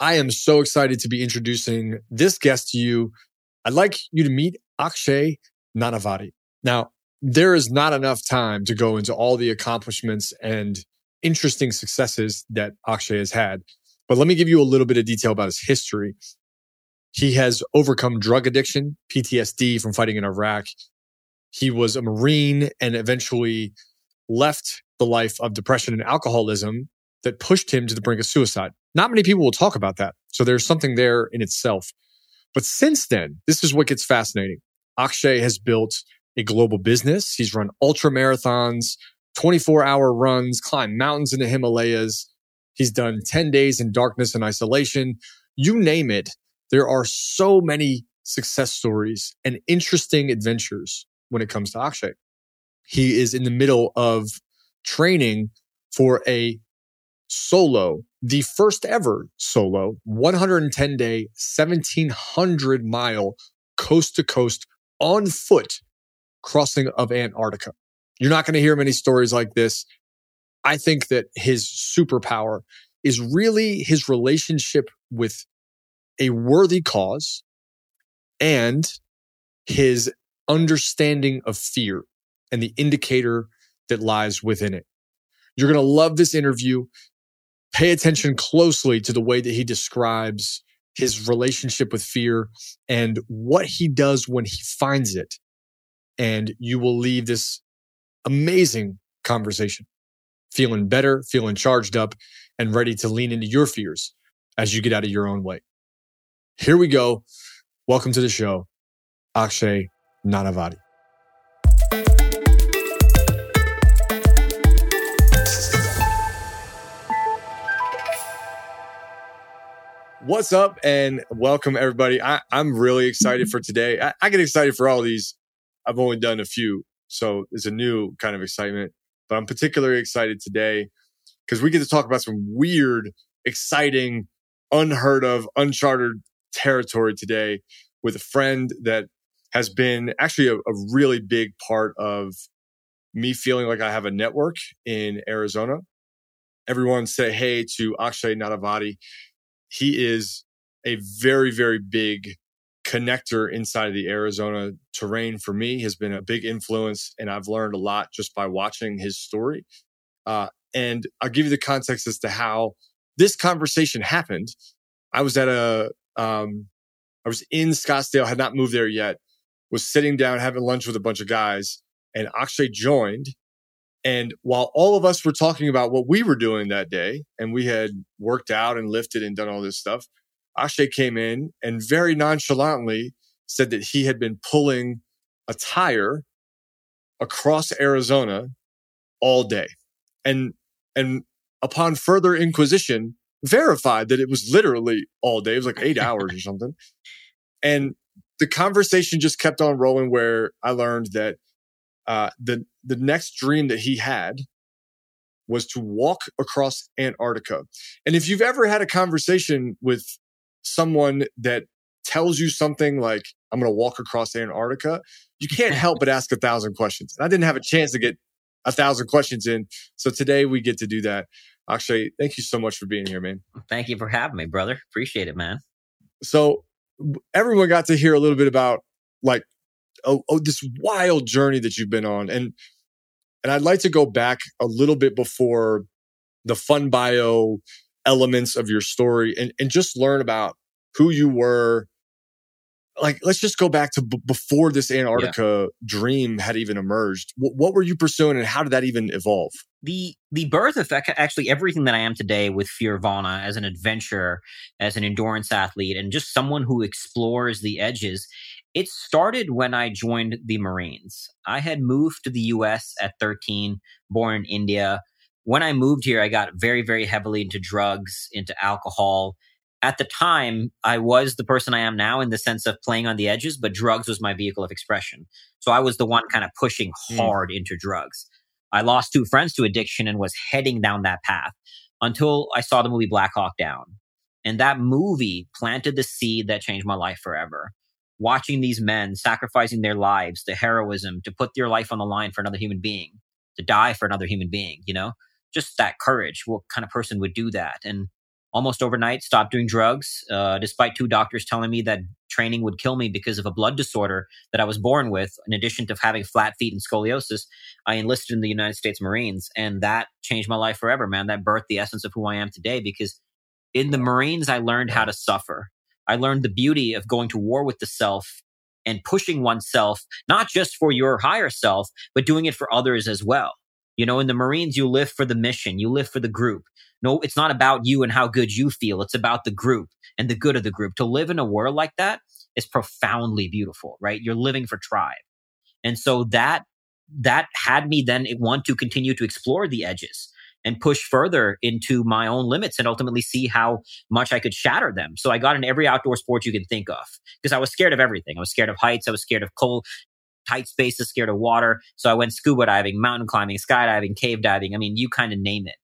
I am so excited to be introducing this guest to you. I'd like you to meet Akshay Nanavati. Now, there is not enough time to go into all the accomplishments and interesting successes that Akshay has had. But let me give you a little bit of detail about his history. He has overcome drug addiction, PTSD from fighting in Iraq. He was a Marine and eventually left the life of depression and alcoholism that pushed him to the brink of suicide. Not many people will talk about that. So there's something there in itself. But since then, this is what gets fascinating. Akshay has built a global business. He's run ultra marathons, 24 hour runs, climbed mountains in the Himalayas. He's done 10 days in darkness and isolation. You name it. There are so many success stories and interesting adventures when it comes to Akshay. He is in the middle of training for a solo, the first ever solo 110 day, 1700 mile coast to coast on foot crossing of Antarctica. You're not going to hear many stories like this. I think that his superpower is really his relationship with a worthy cause and his understanding of fear and the indicator that lies within it. You're going to love this interview. Pay attention closely to the way that he describes his relationship with fear and what he does when he finds it. And you will leave this amazing conversation feeling better, feeling charged up, and ready to lean into your fears as you get out of your own way. Here we go. Welcome to the show, Akshay Nanavati. What's up and welcome everybody. I, am really excited for today. I, I, get excited for all these. I've only done a few, so it's a new kind of excitement. But I'm particularly excited today because we get to talk about some weird, exciting, unheard of, uncharted territory today with a friend that has been actually a, a really big part of me feeling like I have a network in Arizona. Everyone say hey to Akshay Nanavati he is a very, very big connector inside of the Arizona terrain for me has been a big influence. And I've learned a lot just by watching his story. Uh, and I'll give you the context as to how this conversation happened. I was at a, um, I was in Scottsdale, had not moved there yet, was sitting down having lunch with a bunch of guys, and Akshay joined. And while all of us were talking about what we were doing that day, and we had worked out and lifted and done all this stuff, Akshay came in and very nonchalantly said that he had been pulling a tire across Arizona all day. And and upon further inquisition, verified that it was literally all day. It was like eight hours or something. And the conversation just kept on rolling where I learned that uh, the the next dream that he had was to walk across Antarctica. And if you've ever had a conversation with someone that tells you something like, I'm going to walk across Antarctica, you can't help but ask a thousand questions. And I didn't have a chance to get a thousand questions in. So today we get to do that. Akshay, thank you so much for being here, man. Thank you for having me, brother. Appreciate it, man. So everyone got to hear a little bit about like oh, oh, this wild journey that you've been on. And and I'd like to go back a little bit before the fun bio elements of your story and, and just learn about who you were. Like, let's just go back to b- before this Antarctica yeah. dream had even emerged. W- what were you pursuing and how did that even evolve? The the birth of actually everything that I am today with Fearvana as an adventurer, as an endurance athlete, and just someone who explores the edges it started when I joined the Marines. I had moved to the US at 13, born in India. When I moved here, I got very, very heavily into drugs, into alcohol. At the time, I was the person I am now in the sense of playing on the edges, but drugs was my vehicle of expression. So I was the one kind of pushing hmm. hard mm. into drugs. I lost two friends to addiction and was heading down that path until I saw the movie Black Hawk Down. And that movie planted the seed that changed my life forever watching these men sacrificing their lives, the heroism to put their life on the line for another human being, to die for another human being, you know, just that courage. What kind of person would do that? And almost overnight, stopped doing drugs, uh, despite two doctors telling me that training would kill me because of a blood disorder that I was born with. In addition to having flat feet and scoliosis, I enlisted in the United States Marines, and that changed my life forever, man. That birthed the essence of who I am today because in the Marines, I learned how to suffer. I learned the beauty of going to war with the self and pushing oneself, not just for your higher self, but doing it for others as well. You know, in the Marines, you live for the mission, you live for the group. No, it's not about you and how good you feel. It's about the group and the good of the group. To live in a world like that is profoundly beautiful, right? You're living for tribe. And so that, that had me then want to continue to explore the edges and push further into my own limits and ultimately see how much I could shatter them. So I got in every outdoor sport you can think of because I was scared of everything. I was scared of heights. I was scared of cold, tight spaces, scared of water. So I went scuba diving, mountain climbing, skydiving, cave diving. I mean, you kind of name it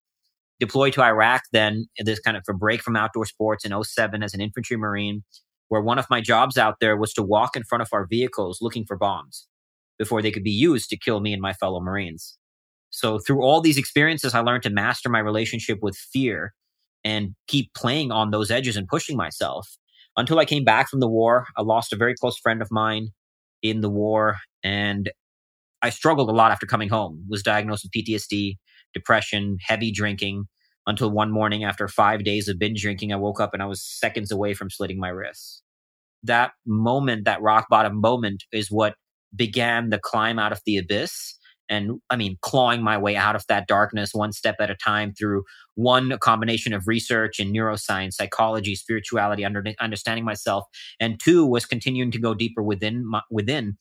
deployed to Iraq then this kind of a break from outdoor sports in 07 as an infantry marine where one of my jobs out there was to walk in front of our vehicles looking for bombs before they could be used to kill me and my fellow marines. So through all these experiences I learned to master my relationship with fear and keep playing on those edges and pushing myself until I came back from the war. I lost a very close friend of mine in the war and I struggled a lot after coming home. Was diagnosed with PTSD, depression, heavy drinking until one morning after five days of binge drinking, I woke up and I was seconds away from slitting my wrists. That moment, that rock bottom moment is what began the climb out of the abyss. And I mean, clawing my way out of that darkness one step at a time through one combination of research and neuroscience, psychology, spirituality, under, understanding myself, and two was continuing to go deeper within my, within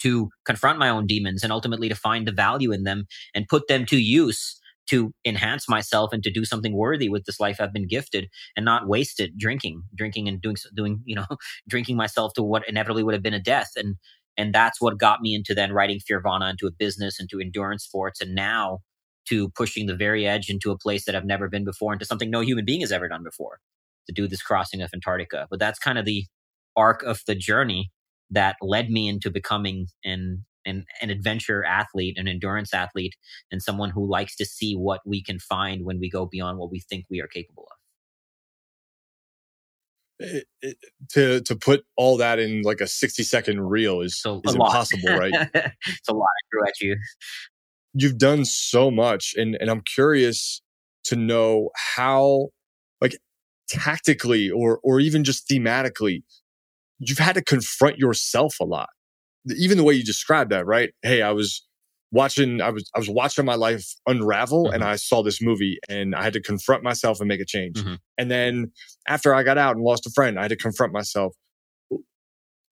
to confront my own demons and ultimately to find the value in them and put them to use to enhance myself and to do something worthy with this life I've been gifted and not waste it drinking, drinking and doing, doing, you know, drinking myself to what inevitably would have been a death. And, and that's what got me into then writing Fearvana into a business, into endurance sports. And now to pushing the very edge into a place that I've never been before, into something no human being has ever done before to do this crossing of Antarctica. But that's kind of the arc of the journey that led me into becoming an an, an adventure athlete, an endurance athlete, and someone who likes to see what we can find when we go beyond what we think we are capable of. It, it, to to put all that in like a 60 second reel is, so is impossible, right? it's a lot I threw at you. You've done so much and and I'm curious to know how like tactically or or even just thematically you've had to confront yourself a lot. Even the way you described that, right? Hey, I was watching, I was, I was watching my life unravel mm-hmm. and I saw this movie and I had to confront myself and make a change. Mm-hmm. And then after I got out and lost a friend, I had to confront myself.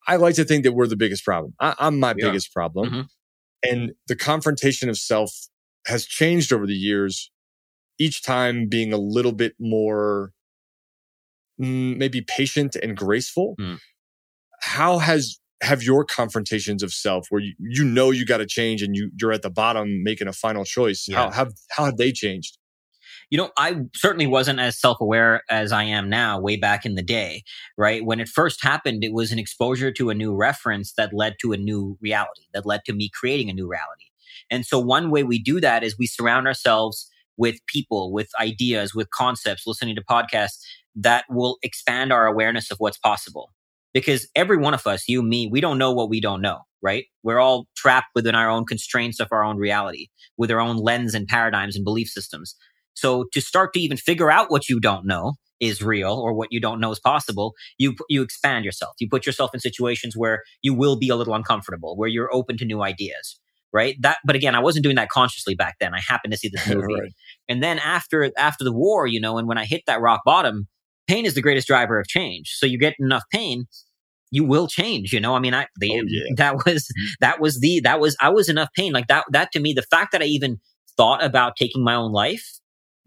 I like to think that we're the biggest problem. I, am my yeah. biggest problem. Mm-hmm. And the confrontation of self has changed over the years, each time being a little bit more mm, maybe patient and graceful. Mm how has have your confrontations of self where you, you know you got to change and you you're at the bottom making a final choice. Yeah. how have how have they changed? You know i certainly wasn't as self-aware as i am now way back in the day right? When it first happened it was an exposure to a new reference that led to a new reality that led to me creating a new reality. And so one way we do that is we surround ourselves with people with ideas with concepts listening to podcasts that will expand our awareness of what's possible because every one of us, you, me, we don't know what we don't know, right? We're all trapped within our own constraints of our own reality, with our own lens and paradigms and belief systems. So to start to even figure out what you don't know is real or what you don't know is possible, you you expand yourself. You put yourself in situations where you will be a little uncomfortable, where you're open to new ideas. Right. That, but again, I wasn't doing that consciously back then. I happened to see this movie. right. And then after, after the war, you know, and when I hit that rock bottom, pain is the greatest driver of change. So you get enough pain, you will change. You know, I mean, I the, oh, yeah. that was mm-hmm. that was the that was I was enough pain like that. That to me, the fact that I even thought about taking my own life,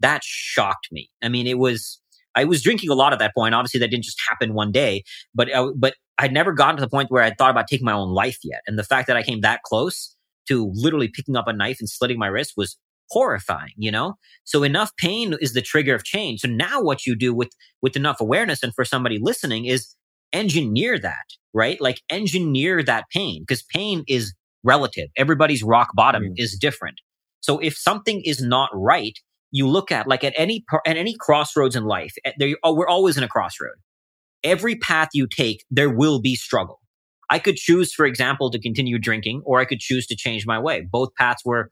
that shocked me. I mean, it was I was drinking a lot at that point. Obviously, that didn't just happen one day, but uh, but I'd never gotten to the point where I thought about taking my own life yet. And the fact that I came that close to literally picking up a knife and slitting my wrist was horrifying, you know? So enough pain is the trigger of change. So now what you do with, with enough awareness and for somebody listening is engineer that, right? Like engineer that pain because pain is relative. Everybody's rock bottom mm. is different. So if something is not right, you look at like at any at any crossroads in life, there, oh, we're always in a crossroad. Every path you take, there will be struggle. I could choose, for example, to continue drinking, or I could choose to change my way. Both paths were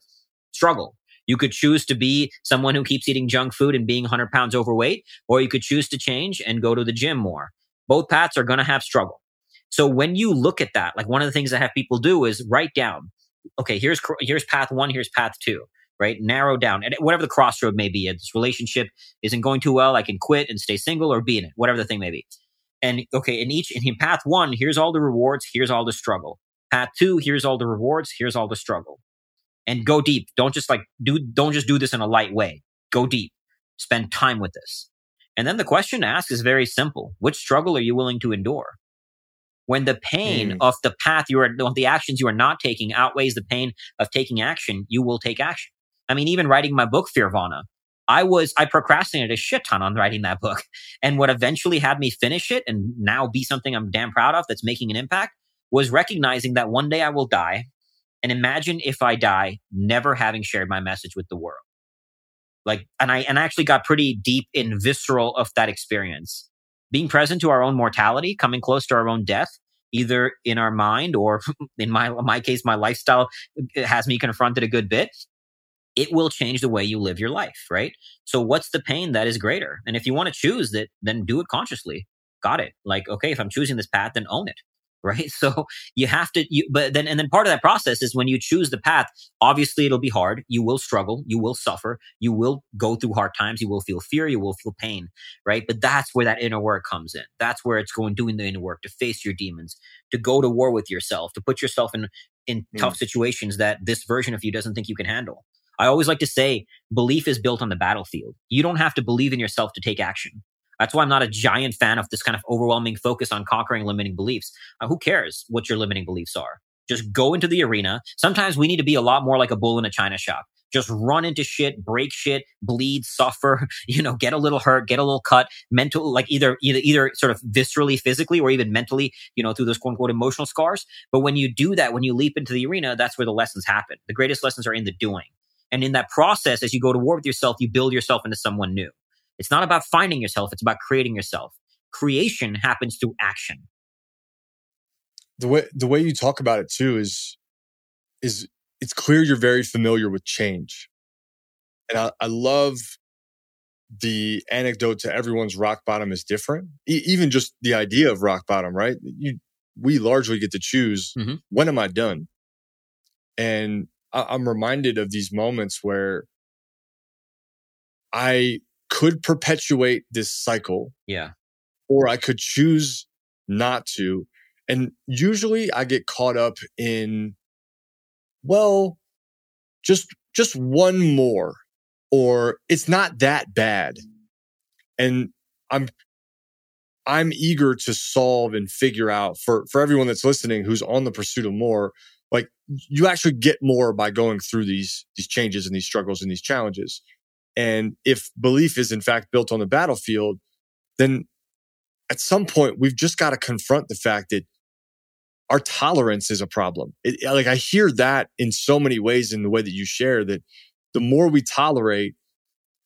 struggle. You could choose to be someone who keeps eating junk food and being 100 pounds overweight, or you could choose to change and go to the gym more. Both paths are going to have struggle. So when you look at that, like one of the things I have people do is write down, okay, here's here's path one, here's path two, right? Narrow down, and whatever the crossroad may be. This relationship isn't going too well, I can quit and stay single, or be in it, whatever the thing may be. And okay, in each in path one, here's all the rewards, here's all the struggle. Path two, here's all the rewards, here's all the struggle. And go deep. Don't just like do don't just do this in a light way. Go deep. Spend time with this. And then the question to ask is very simple. Which struggle are you willing to endure? When the pain mm. of the path you are, the actions you are not taking outweighs the pain of taking action, you will take action. I mean, even writing my book, Fearvana, I was, I procrastinated a shit ton on writing that book. And what eventually had me finish it and now be something I'm damn proud of that's making an impact was recognizing that one day I will die. And imagine if I die never having shared my message with the world. Like, and I, and I actually got pretty deep in visceral of that experience. Being present to our own mortality, coming close to our own death, either in our mind or in my, my case, my lifestyle has me confronted a good bit it will change the way you live your life, right? So what's the pain that is greater? And if you want to choose that, then do it consciously. Got it. Like, okay, if I'm choosing this path, then own it. Right. So you have to, you, but then, and then part of that process is when you choose the path, obviously it'll be hard. You will struggle. You will suffer. You will go through hard times. You will feel fear. You will feel pain. Right. But that's where that inner work comes in. That's where it's going, doing the inner work to face your demons, to go to war with yourself, to put yourself in, in mm. tough situations that this version of you doesn't think you can handle. I always like to say belief is built on the battlefield. You don't have to believe in yourself to take action. That's why I'm not a giant fan of this kind of overwhelming focus on conquering limiting beliefs. Uh, who cares what your limiting beliefs are? Just go into the arena. Sometimes we need to be a lot more like a bull in a china shop. Just run into shit, break shit, bleed, suffer, you know, get a little hurt, get a little cut, mental, like either, either, either sort of viscerally, physically, or even mentally, you know, through those quote unquote emotional scars. But when you do that, when you leap into the arena, that's where the lessons happen. The greatest lessons are in the doing. And in that process, as you go to war with yourself, you build yourself into someone new. It's not about finding yourself. It's about creating yourself. Creation happens through action. The way, the way you talk about it too is, is it's clear you're very familiar with change. And I, I love the anecdote to everyone's rock bottom is different. E- even just the idea of rock bottom, right? You, we largely get to choose mm-hmm. when am I done? And I'm reminded of these moments where I could perpetuate this cycle. Yeah. Or I could choose not to. And usually I get caught up in, well, just, just one more, or it's not that bad. And I'm, I'm eager to solve and figure out for, for everyone that's listening who's on the pursuit of more, like you actually get more by going through these these changes and these struggles and these challenges and if belief is in fact built on the battlefield then at some point we've just got to confront the fact that our tolerance is a problem. It, like i hear that in so many ways in the way that you share that the more we tolerate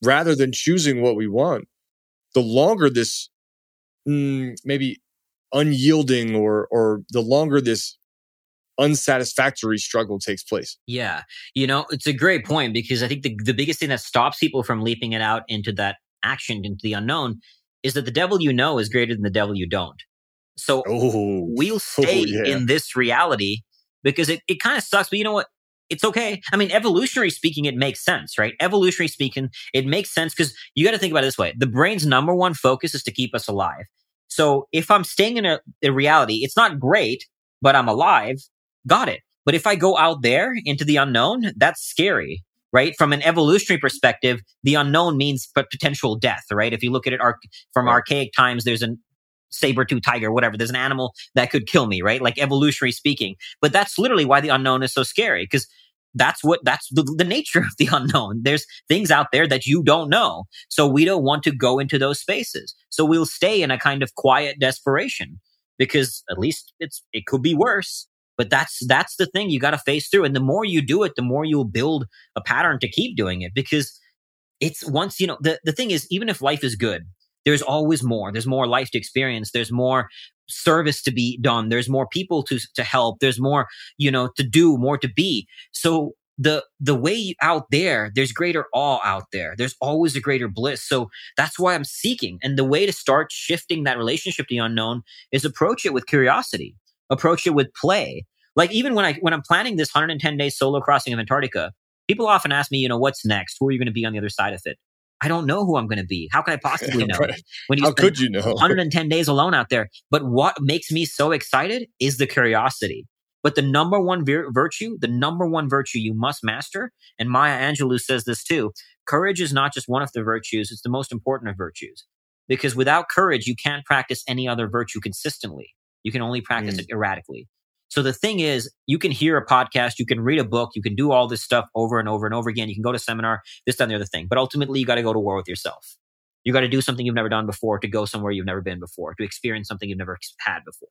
rather than choosing what we want the longer this mm, maybe unyielding or or the longer this unsatisfactory struggle takes place. Yeah. You know, it's a great point because I think the, the biggest thing that stops people from leaping it out into that action, into the unknown, is that the devil you know is greater than the devil you don't. So oh, we'll oh, stay oh, yeah. in this reality because it, it kind of sucks. But you know what? It's okay. I mean, evolutionary speaking, it makes sense, right? Evolutionary speaking, it makes sense because you got to think about it this way. The brain's number one focus is to keep us alive. So if I'm staying in a, a reality, it's not great, but I'm alive got it. But if I go out there into the unknown, that's scary, right? From an evolutionary perspective, the unknown means potential death, right? If you look at it from archaic times, there's a saber-tooth tiger, whatever. There's an animal that could kill me, right? Like evolutionary speaking. But that's literally why the unknown is so scary because that's what that's the, the, nature of the unknown there's things out there that you don't know so we don't want to go into those spaces so we'll stay in a kind of quiet desperation because at least it's it could be worse but that's that's the thing you got to face through. And the more you do it, the more you'll build a pattern to keep doing it. Because it's once, you know, the, the thing is, even if life is good, there's always more. There's more life to experience. There's more service to be done. There's more people to, to help. There's more, you know, to do, more to be. So the the way out there there's greater awe out there there's always a greater bliss so that's why i'm seeking and the way to start shifting that relationship to the unknown is approach it with curiosity approach it with play like even when i when i'm planning this 110 day solo crossing of antarctica people often ask me you know what's next who are you going to be on the other side of it I don't know who I'm going to be. How can I possibly know? right. When you How could you know? 110 days alone out there. But what makes me so excited is the curiosity. But the number one vir- virtue, the number one virtue you must master, and Maya Angelou says this too courage is not just one of the virtues, it's the most important of virtues. Because without courage, you can't practice any other virtue consistently. You can only practice mm. it erratically. So the thing is, you can hear a podcast, you can read a book, you can do all this stuff over and over and over again. You can go to seminar, this, that, and the other thing. But ultimately, you got to go to war with yourself. You got to do something you've never done before to go somewhere you've never been before, to experience something you've never had before.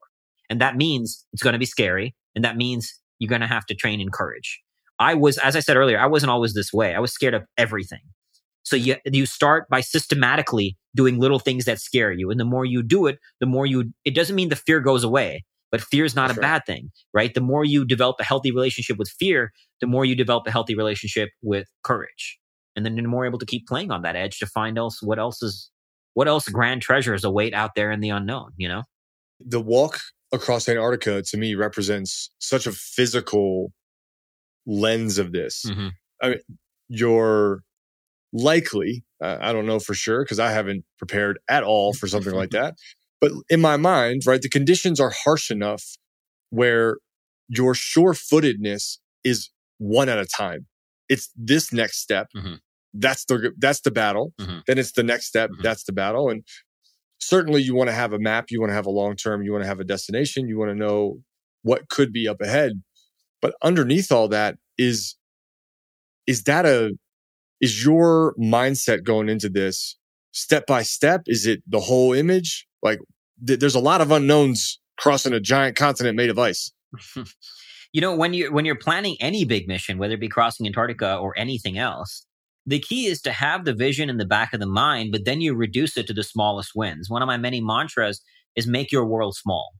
And that means it's going to be scary. And that means you're going to have to train in courage. I was, as I said earlier, I wasn't always this way. I was scared of everything. So you, you start by systematically doing little things that scare you. And the more you do it, the more you, it doesn't mean the fear goes away. But fear is not sure. a bad thing, right? The more you develop a healthy relationship with fear, the more you develop a healthy relationship with courage. And then you're more able to keep playing on that edge to find else what else is what else grand treasures await out there in the unknown, you know? The walk across Antarctica to me represents such a physical lens of this. Mm-hmm. I mean, you're likely, uh, I don't know for sure because I haven't prepared at all for something like that. But in my mind, right, the conditions are harsh enough where your sure footedness is one at a time. It's this next step. Mm-hmm. That's the that's the battle. Mm-hmm. Then it's the next step. Mm-hmm. That's the battle. And certainly you want to have a map, you want to have a long term, you want to have a destination, you want to know what could be up ahead. But underneath all that is is that a is your mindset going into this step by step? Is it the whole image? Like th- there's a lot of unknowns crossing a giant continent made of ice. you know, when you when you're planning any big mission, whether it be crossing Antarctica or anything else, the key is to have the vision in the back of the mind, but then you reduce it to the smallest wins. One of my many mantras is make your world small.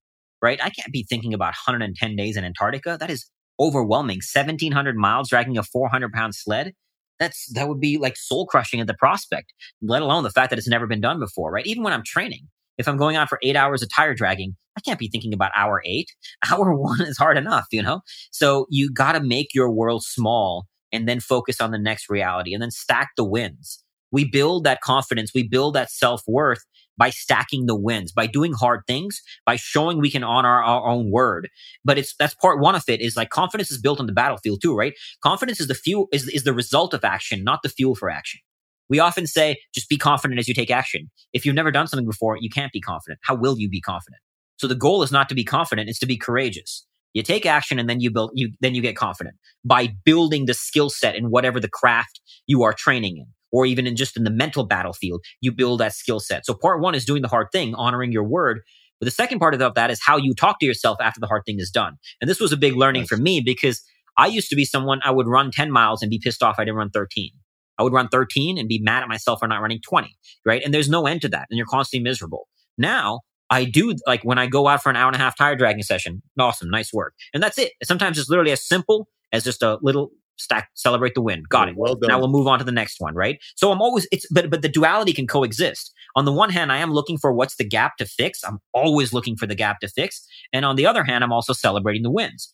Right? I can't be thinking about 110 days in Antarctica. That is overwhelming. 1700 miles dragging a 400 pound sled that's that would be like soul crushing at the prospect let alone the fact that it's never been done before right even when i'm training if I'm going on for eight hours of tire dragging, I can't be thinking about hour eight. Hour one is hard enough, you know? So you got to make your world small and then focus on the next reality and then stack the wins. We build that confidence, we build that self worth by stacking the wins, by doing hard things, by showing we can honor our own word. But it's that's part one of it is like confidence is built on the battlefield too, right? Confidence is the fuel is, is the result of action, not the fuel for action. We often say, just be confident as you take action. If you've never done something before, you can't be confident. How will you be confident? So the goal is not to be confident, it's to be courageous. You take action and then you build, you, then you get confident by building the skill set in whatever the craft you are training in, or even in just in the mental battlefield, you build that skill set. So part one is doing the hard thing, honoring your word. But the second part of that is how you talk to yourself after the hard thing is done. And this was a big learning nice. for me because I used to be someone I would run 10 miles and be pissed off I didn't run 13. I would run 13 and be mad at myself for not running 20, right? And there's no end to that. And you're constantly miserable. Now, I do like when I go out for an hour and a half tire dragging session. Awesome, nice work. And that's it. Sometimes it's literally as simple as just a little stack, celebrate the win. Got it. Well done. Now we'll move on to the next one, right? So I'm always it's but but the duality can coexist. On the one hand, I am looking for what's the gap to fix. I'm always looking for the gap to fix. And on the other hand, I'm also celebrating the wins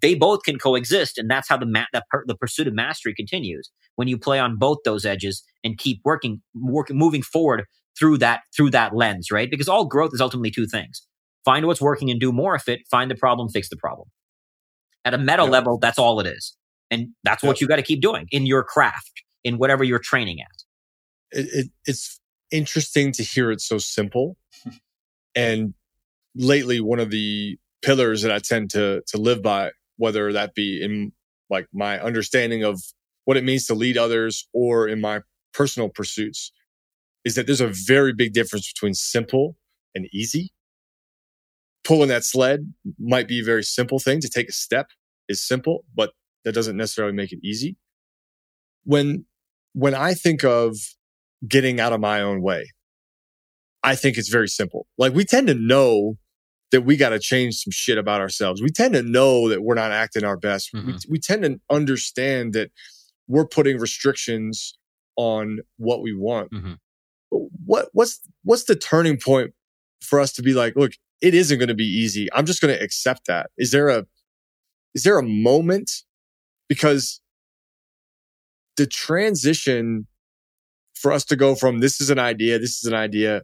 they both can coexist, and that's how the ma- that per- the pursuit of mastery continues when you play on both those edges and keep working, working, moving forward through that through that lens, right? Because all growth is ultimately two things: find what's working and do more of it. Find the problem, fix the problem. At a meta level, that's all it is, and that's what you got to keep doing in your craft, in whatever you're training at. It, it, it's interesting to hear it so simple, and lately one of the pillars that I tend to to live by whether that be in like my understanding of what it means to lead others or in my personal pursuits is that there's a very big difference between simple and easy. Pulling that sled might be a very simple thing to take a step is simple, but that doesn't necessarily make it easy. When when I think of getting out of my own way, I think it's very simple. Like we tend to know that we got to change some shit about ourselves. We tend to know that we're not acting our best. Mm-hmm. We, we tend to understand that we're putting restrictions on what we want. Mm-hmm. What what's what's the turning point for us to be like, look, it isn't going to be easy. I'm just going to accept that. Is there a is there a moment because the transition for us to go from this is an idea, this is an idea,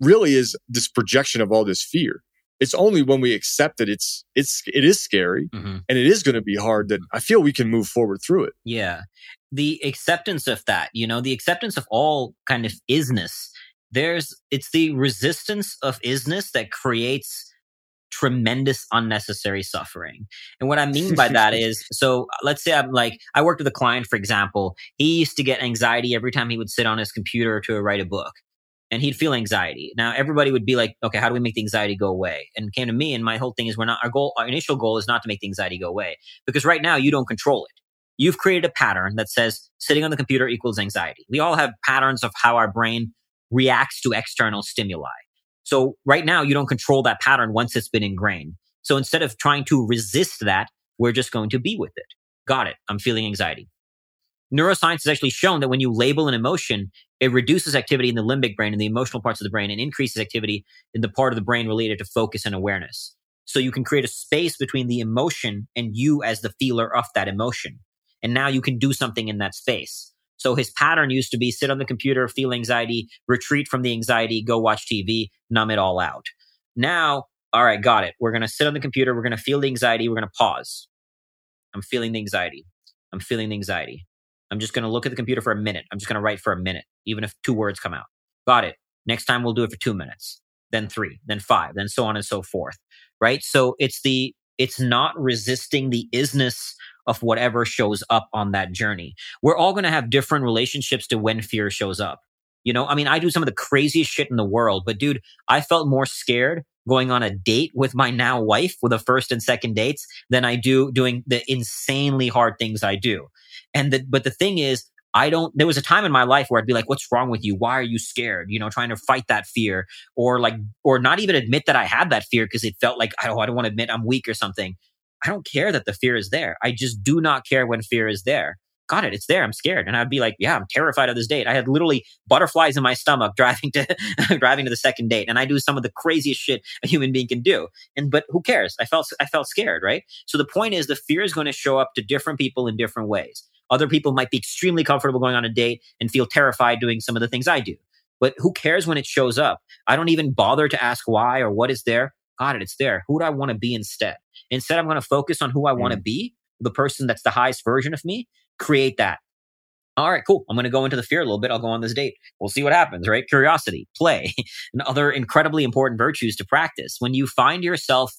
really is this projection of all this fear. It's only when we accept that it's it's it is scary mm-hmm. and it is going to be hard that I feel we can move forward through it. Yeah. The acceptance of that, you know, the acceptance of all kind of isness. There's it's the resistance of isness that creates tremendous unnecessary suffering. And what I mean by that is, so let's say I'm like, I worked with a client, for example, he used to get anxiety every time he would sit on his computer to write a book. And he'd feel anxiety. Now everybody would be like, okay, how do we make the anxiety go away? And came to me, and my whole thing is we're not our goal, our initial goal is not to make the anxiety go away. Because right now you don't control it. You've created a pattern that says sitting on the computer equals anxiety. We all have patterns of how our brain reacts to external stimuli. So right now you don't control that pattern once it's been ingrained. So instead of trying to resist that, we're just going to be with it. Got it. I'm feeling anxiety. Neuroscience has actually shown that when you label an emotion, it reduces activity in the limbic brain and the emotional parts of the brain and increases activity in the part of the brain related to focus and awareness. So you can create a space between the emotion and you as the feeler of that emotion. And now you can do something in that space. So his pattern used to be sit on the computer, feel anxiety, retreat from the anxiety, go watch TV, numb it all out. Now, all right, got it. We're going to sit on the computer. We're going to feel the anxiety. We're going to pause. I'm feeling the anxiety. I'm feeling the anxiety. I'm just going to look at the computer for a minute. I'm just going to write for a minute, even if two words come out. Got it. Next time we'll do it for two minutes, then three, then five, then so on and so forth. Right. So it's the, it's not resisting the isness of whatever shows up on that journey. We're all going to have different relationships to when fear shows up. You know, I mean, I do some of the craziest shit in the world, but dude, I felt more scared going on a date with my now wife with the first and second dates than I do doing the insanely hard things I do. And the, but the thing is, I don't, there was a time in my life where I'd be like, what's wrong with you? Why are you scared? You know, trying to fight that fear or like, or not even admit that I had that fear because it felt like, oh, I don't want to admit I'm weak or something. I don't care that the fear is there. I just do not care when fear is there. Got it. It's there. I'm scared. And I'd be like, yeah, I'm terrified of this date. I had literally butterflies in my stomach driving to, driving to the second date. And I do some of the craziest shit a human being can do. And, but who cares? I felt, I felt scared, right? So the point is the fear is going to show up to different people in different ways. Other people might be extremely comfortable going on a date and feel terrified doing some of the things I do. But who cares when it shows up? I don't even bother to ask why or what is there. Got it. It's there. Who do I want to be instead? Instead, I'm going to focus on who I want to mm. be, the person that's the highest version of me, create that. All right, cool. I'm going to go into the fear a little bit. I'll go on this date. We'll see what happens, right? Curiosity, play, and other incredibly important virtues to practice. When you find yourself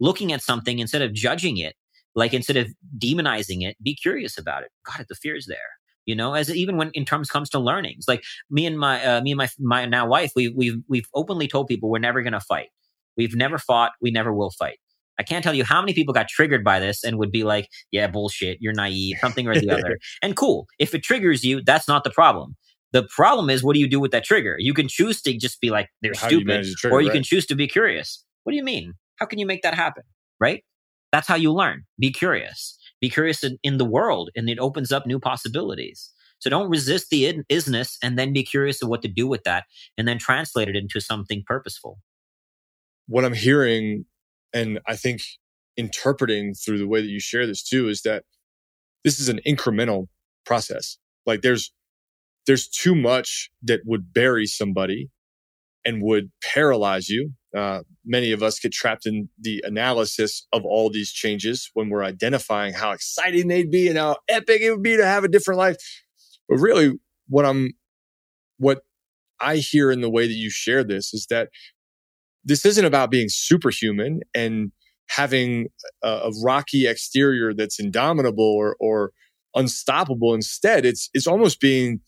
looking at something instead of judging it, like instead of demonizing it, be curious about it. Got it, the fear is there you know as even when in terms comes to learnings like me and my uh, me and my my now wife we we've we've openly told people we're never going to fight we've never fought we never will fight I can't tell you how many people got triggered by this and would be like, yeah, bullshit, you're naive, something or the other. And cool, if it triggers you, that's not the problem. The problem is, what do you do with that trigger? You can choose to just be like, they're how stupid, you trigger, or you right? can choose to be curious. What do you mean? How can you make that happen? Right? That's how you learn. Be curious. Be curious in, in the world, and it opens up new possibilities. So don't resist the isness and then be curious of what to do with that and then translate it into something purposeful. What I'm hearing and I think interpreting through the way that you share this too is that this is an incremental process. Like there's, there's too much that would bury somebody and would paralyze you. Uh, many of us get trapped in the analysis of all these changes when we're identifying how exciting they'd be and how epic it would be to have a different life. But really, what I'm, what I hear in the way that you share this is that this isn't about being superhuman and having a, a rocky exterior that's indomitable or, or unstoppable. Instead, it's, it's almost being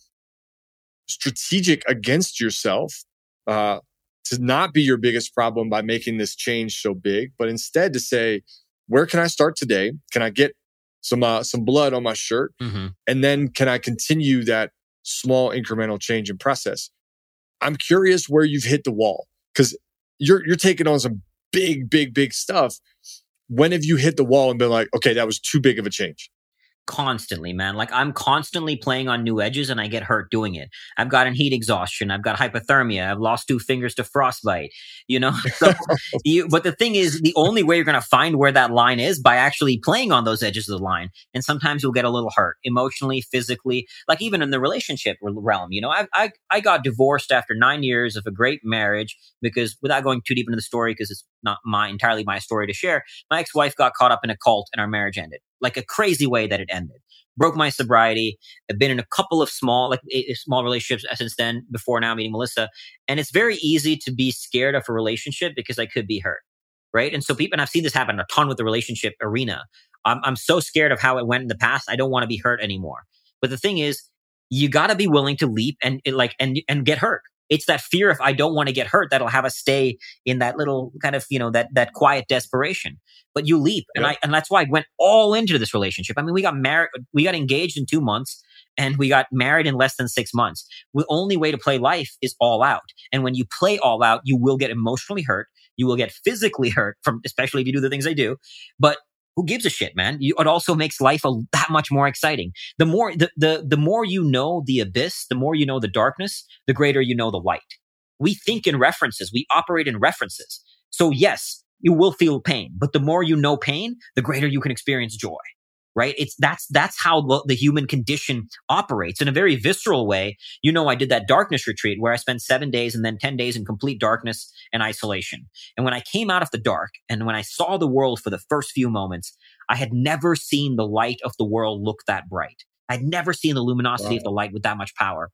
strategic against yourself, uh, to not be your biggest problem by making this change so big, but instead to say, where can I start today? Can I get some, uh, some blood on my shirt? Mm-hmm. And then can I continue that small incremental change in process. I'm curious where you've hit the wall because you're you're taking on some big, big, big stuff. When have you hit the wall and been like, okay, that was too big of a change? Constantly, man. Like I'm constantly playing on new edges and I get hurt doing it. I've gotten heat exhaustion. I've got hypothermia. I've lost two fingers to frostbite, you know? So you, but the thing is, the only way you're going to find where that line is by actually playing on those edges of the line. And sometimes you'll get a little hurt emotionally, physically, like even in the relationship realm, you know, I, I, I got divorced after nine years of a great marriage because without going too deep into the story, because it's not my entirely my story to share, my ex-wife got caught up in a cult and our marriage ended like a crazy way that it ended. Broke my sobriety. I've been in a couple of small, like eh, eh, small relationships uh, since then. Before now meeting Melissa, and it's very easy to be scared of a relationship because I could be hurt, right? And so people, and I've seen this happen a ton with the relationship arena. I'm, I'm so scared of how it went in the past. I don't want to be hurt anymore. But the thing is, you got to be willing to leap and eh, like and and get hurt it's that fear if I don't want to get hurt that'll have us stay in that little kind of, you know, that, that quiet desperation. But you leap. And I, and that's why I went all into this relationship. I mean, we got married, we got engaged in two months and we got married in less than six months. The only way to play life is all out. And when you play all out, you will get emotionally hurt. You will get physically hurt from, especially if you do the things I do. But who gives a shit, man? You, it also makes life a, that much more exciting. The more the, the the more you know the abyss, the more you know the darkness, the greater you know the light. We think in references. We operate in references. So yes, you will feel pain, but the more you know pain, the greater you can experience joy right? It's that's that's how the, the, human condition operates in a very visceral way. You know, I did that darkness retreat where I spent seven days and then 10 days in complete darkness and isolation. And when I came out of the dark and when I saw the world for the first few moments, I had never seen the light of the world look that bright. I'd never seen the luminosity of the light with that much power.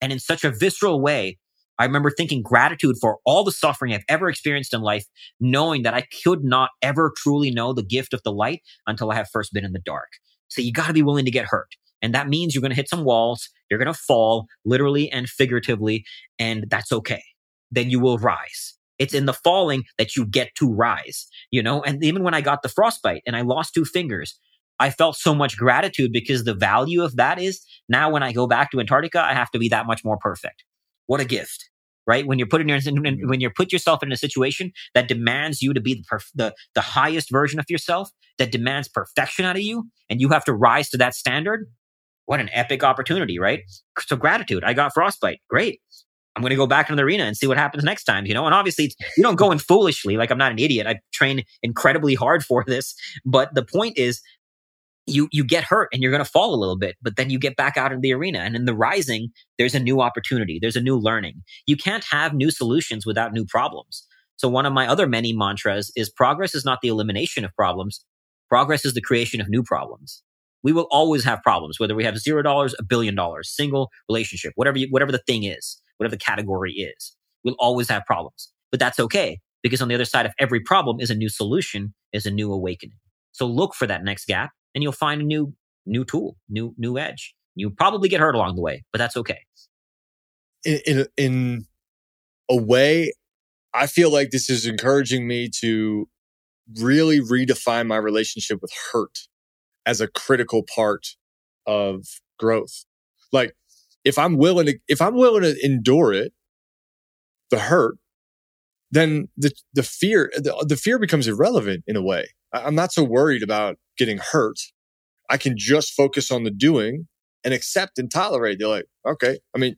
And in such a visceral way, I remember thinking gratitude for all the suffering I've ever experienced in life, knowing that I could not ever truly know the gift of the light until I have first been in the dark. So you got to be willing to get hurt. And that means you're going to hit some walls. You're going to fall literally and figuratively. And that's okay. Then you will rise. It's in the falling that you get to rise, you know? And even when I got the frostbite and I lost two fingers, I felt so much gratitude because the value of that is now when I go back to Antarctica, I have to be that much more perfect. What a gift, right? When you're put in your, mm-hmm. when you're put yourself in a situation that demands you to be the, perf- the, the highest version of yourself, that demands perfection out of you, and you have to rise to that standard. What an epic opportunity, right? So gratitude. I got frostbite. Great. I'm going to go back into the arena and see what happens next time, you know? And obviously, you don't go in foolishly. Like I'm not an idiot. I train incredibly hard for this. But the point is you you get hurt and you're going to fall a little bit but then you get back out in the arena. And in the rising there's a new opportunity. There's a new learning. You can't have new solutions without new problems. So one of my other many mantras is progress is not the elimination of problems. Progress is the creation of new problems. We will always have problems whether we have zero dollars a billion dollars single relationship whatever you, whatever the thing is whatever the category is we'll always have problems. But that's okay because on the other side of every problem is a new solution is a new awakening. So look for that next gap and you'll find a new new tool, new new edge. You probably get hurt along the way, but that's okay. In, in in a way, I feel like this is encouraging me to really redefine my relationship with hurt as a critical part of growth. Like if I'm willing to if I'm willing to endure it, the hurt, then the the fear the, the fear becomes irrelevant in a way. I'm not so worried about getting hurt. I can just focus on the doing and accept and tolerate. They're like, okay. I mean,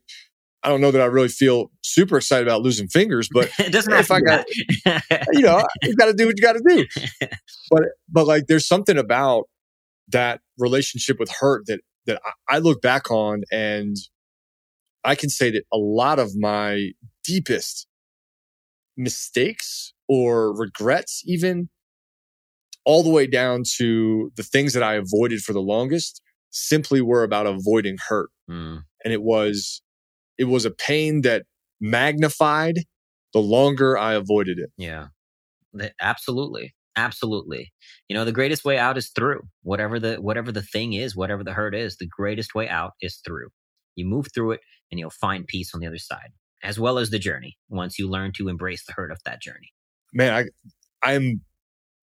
I don't know that I really feel super excited about losing fingers, but it doesn't if I got, you know, you got to do what you got to do. But, but like, there's something about that relationship with hurt that, that I look back on and I can say that a lot of my deepest mistakes or regrets even all the way down to the things that I avoided for the longest simply were about avoiding hurt. Mm. And it was, it was a pain that magnified the longer I avoided it. Yeah. Absolutely. Absolutely. You know, the greatest way out is through. Whatever the whatever the thing is, whatever the hurt is, the greatest way out is through. You move through it and you'll find peace on the other side, as well as the journey once you learn to embrace the hurt of that journey. Man, I I'm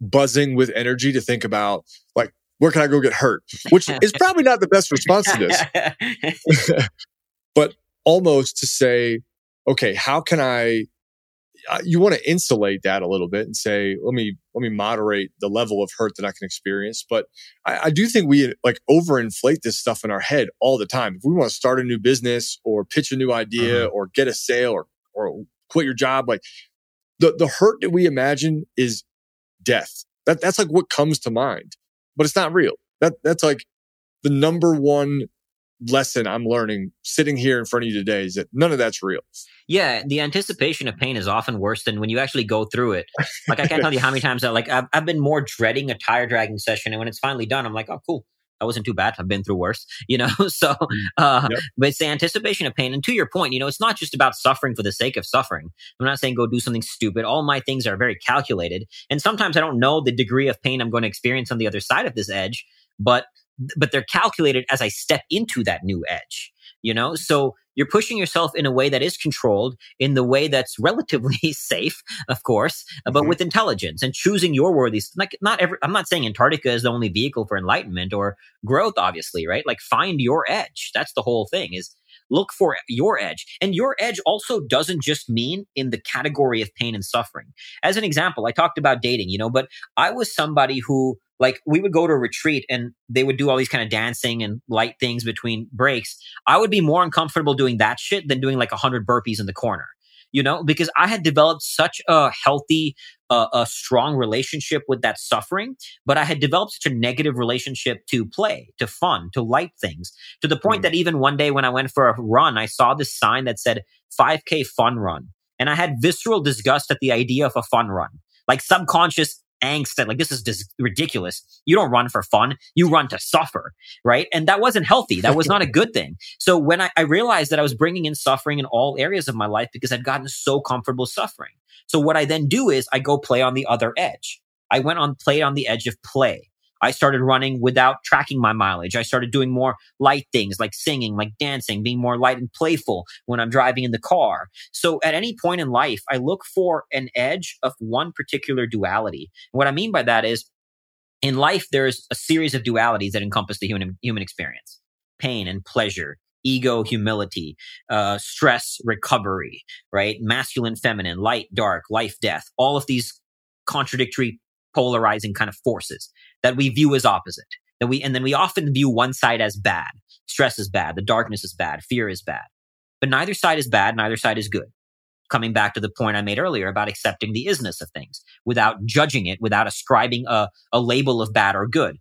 buzzing with energy to think about like where can I go get hurt? Which is probably not the best response to this. but almost to say, okay, how can I uh, you want to insulate that a little bit and say, let me let me moderate the level of hurt that I can experience. But I, I, do think we like overinflate this stuff in our head all the time. If we want to start a new business or pitch a new idea uh-huh. or get a sale or or quit your job, like the the hurt that we imagine is death. That that's like what comes to mind, but it's not real. That that's like the number one lesson I'm learning sitting here in front of you today is that none of that's real. Yeah, the anticipation of pain is often worse than when you actually go through it. Like I can't tell you how many times that like I've, I've been more dreading a tire dragging session, and when it's finally done, I'm like, oh, cool. That wasn't too bad. I've been through worse, you know. so, mm, uh, yep. but it's the anticipation of pain. And to your point, you know, it's not just about suffering for the sake of suffering. I'm not saying go do something stupid. All my things are very calculated, and sometimes I don't know the degree of pain I'm going to experience on the other side of this edge. But but they're calculated as I step into that new edge, you know? So you're pushing yourself in a way that is controlled in the way that's relatively safe, of course, mm-hmm. but with intelligence and choosing your worthy. Like not every, I'm not saying Antarctica is the only vehicle for enlightenment or growth, obviously, right? Like find your edge. That's the whole thing is look for your edge. And your edge also doesn't just mean in the category of pain and suffering. As an example, I talked about dating, you know, but I was somebody who like we would go to a retreat and they would do all these kind of dancing and light things between breaks. I would be more uncomfortable doing that shit than doing like a hundred burpees in the corner, you know, because I had developed such a healthy, uh, a strong relationship with that suffering, but I had developed such a negative relationship to play, to fun, to light things to the point mm. that even one day when I went for a run, I saw this sign that said 5k fun run. And I had visceral disgust at the idea of a fun run like subconscious angst that like this is just ridiculous. You don't run for fun. You run to suffer, right? And that wasn't healthy. That was not a good thing. So when I, I realized that I was bringing in suffering in all areas of my life because I'd gotten so comfortable suffering. So what I then do is I go play on the other edge. I went on play on the edge of play. I started running without tracking my mileage. I started doing more light things like singing, like dancing, being more light and playful when I'm driving in the car. So at any point in life, I look for an edge of one particular duality. And what I mean by that is in life, there's a series of dualities that encompass the human, human experience. Pain and pleasure, ego, humility, uh, stress, recovery, right? Masculine, feminine, light, dark, life, death, all of these contradictory polarizing kind of forces that we view as opposite. That we and then we often view one side as bad. Stress is bad, the darkness is bad, fear is bad. But neither side is bad, neither side is good. Coming back to the point I made earlier about accepting the isness of things without judging it, without ascribing a, a label of bad or good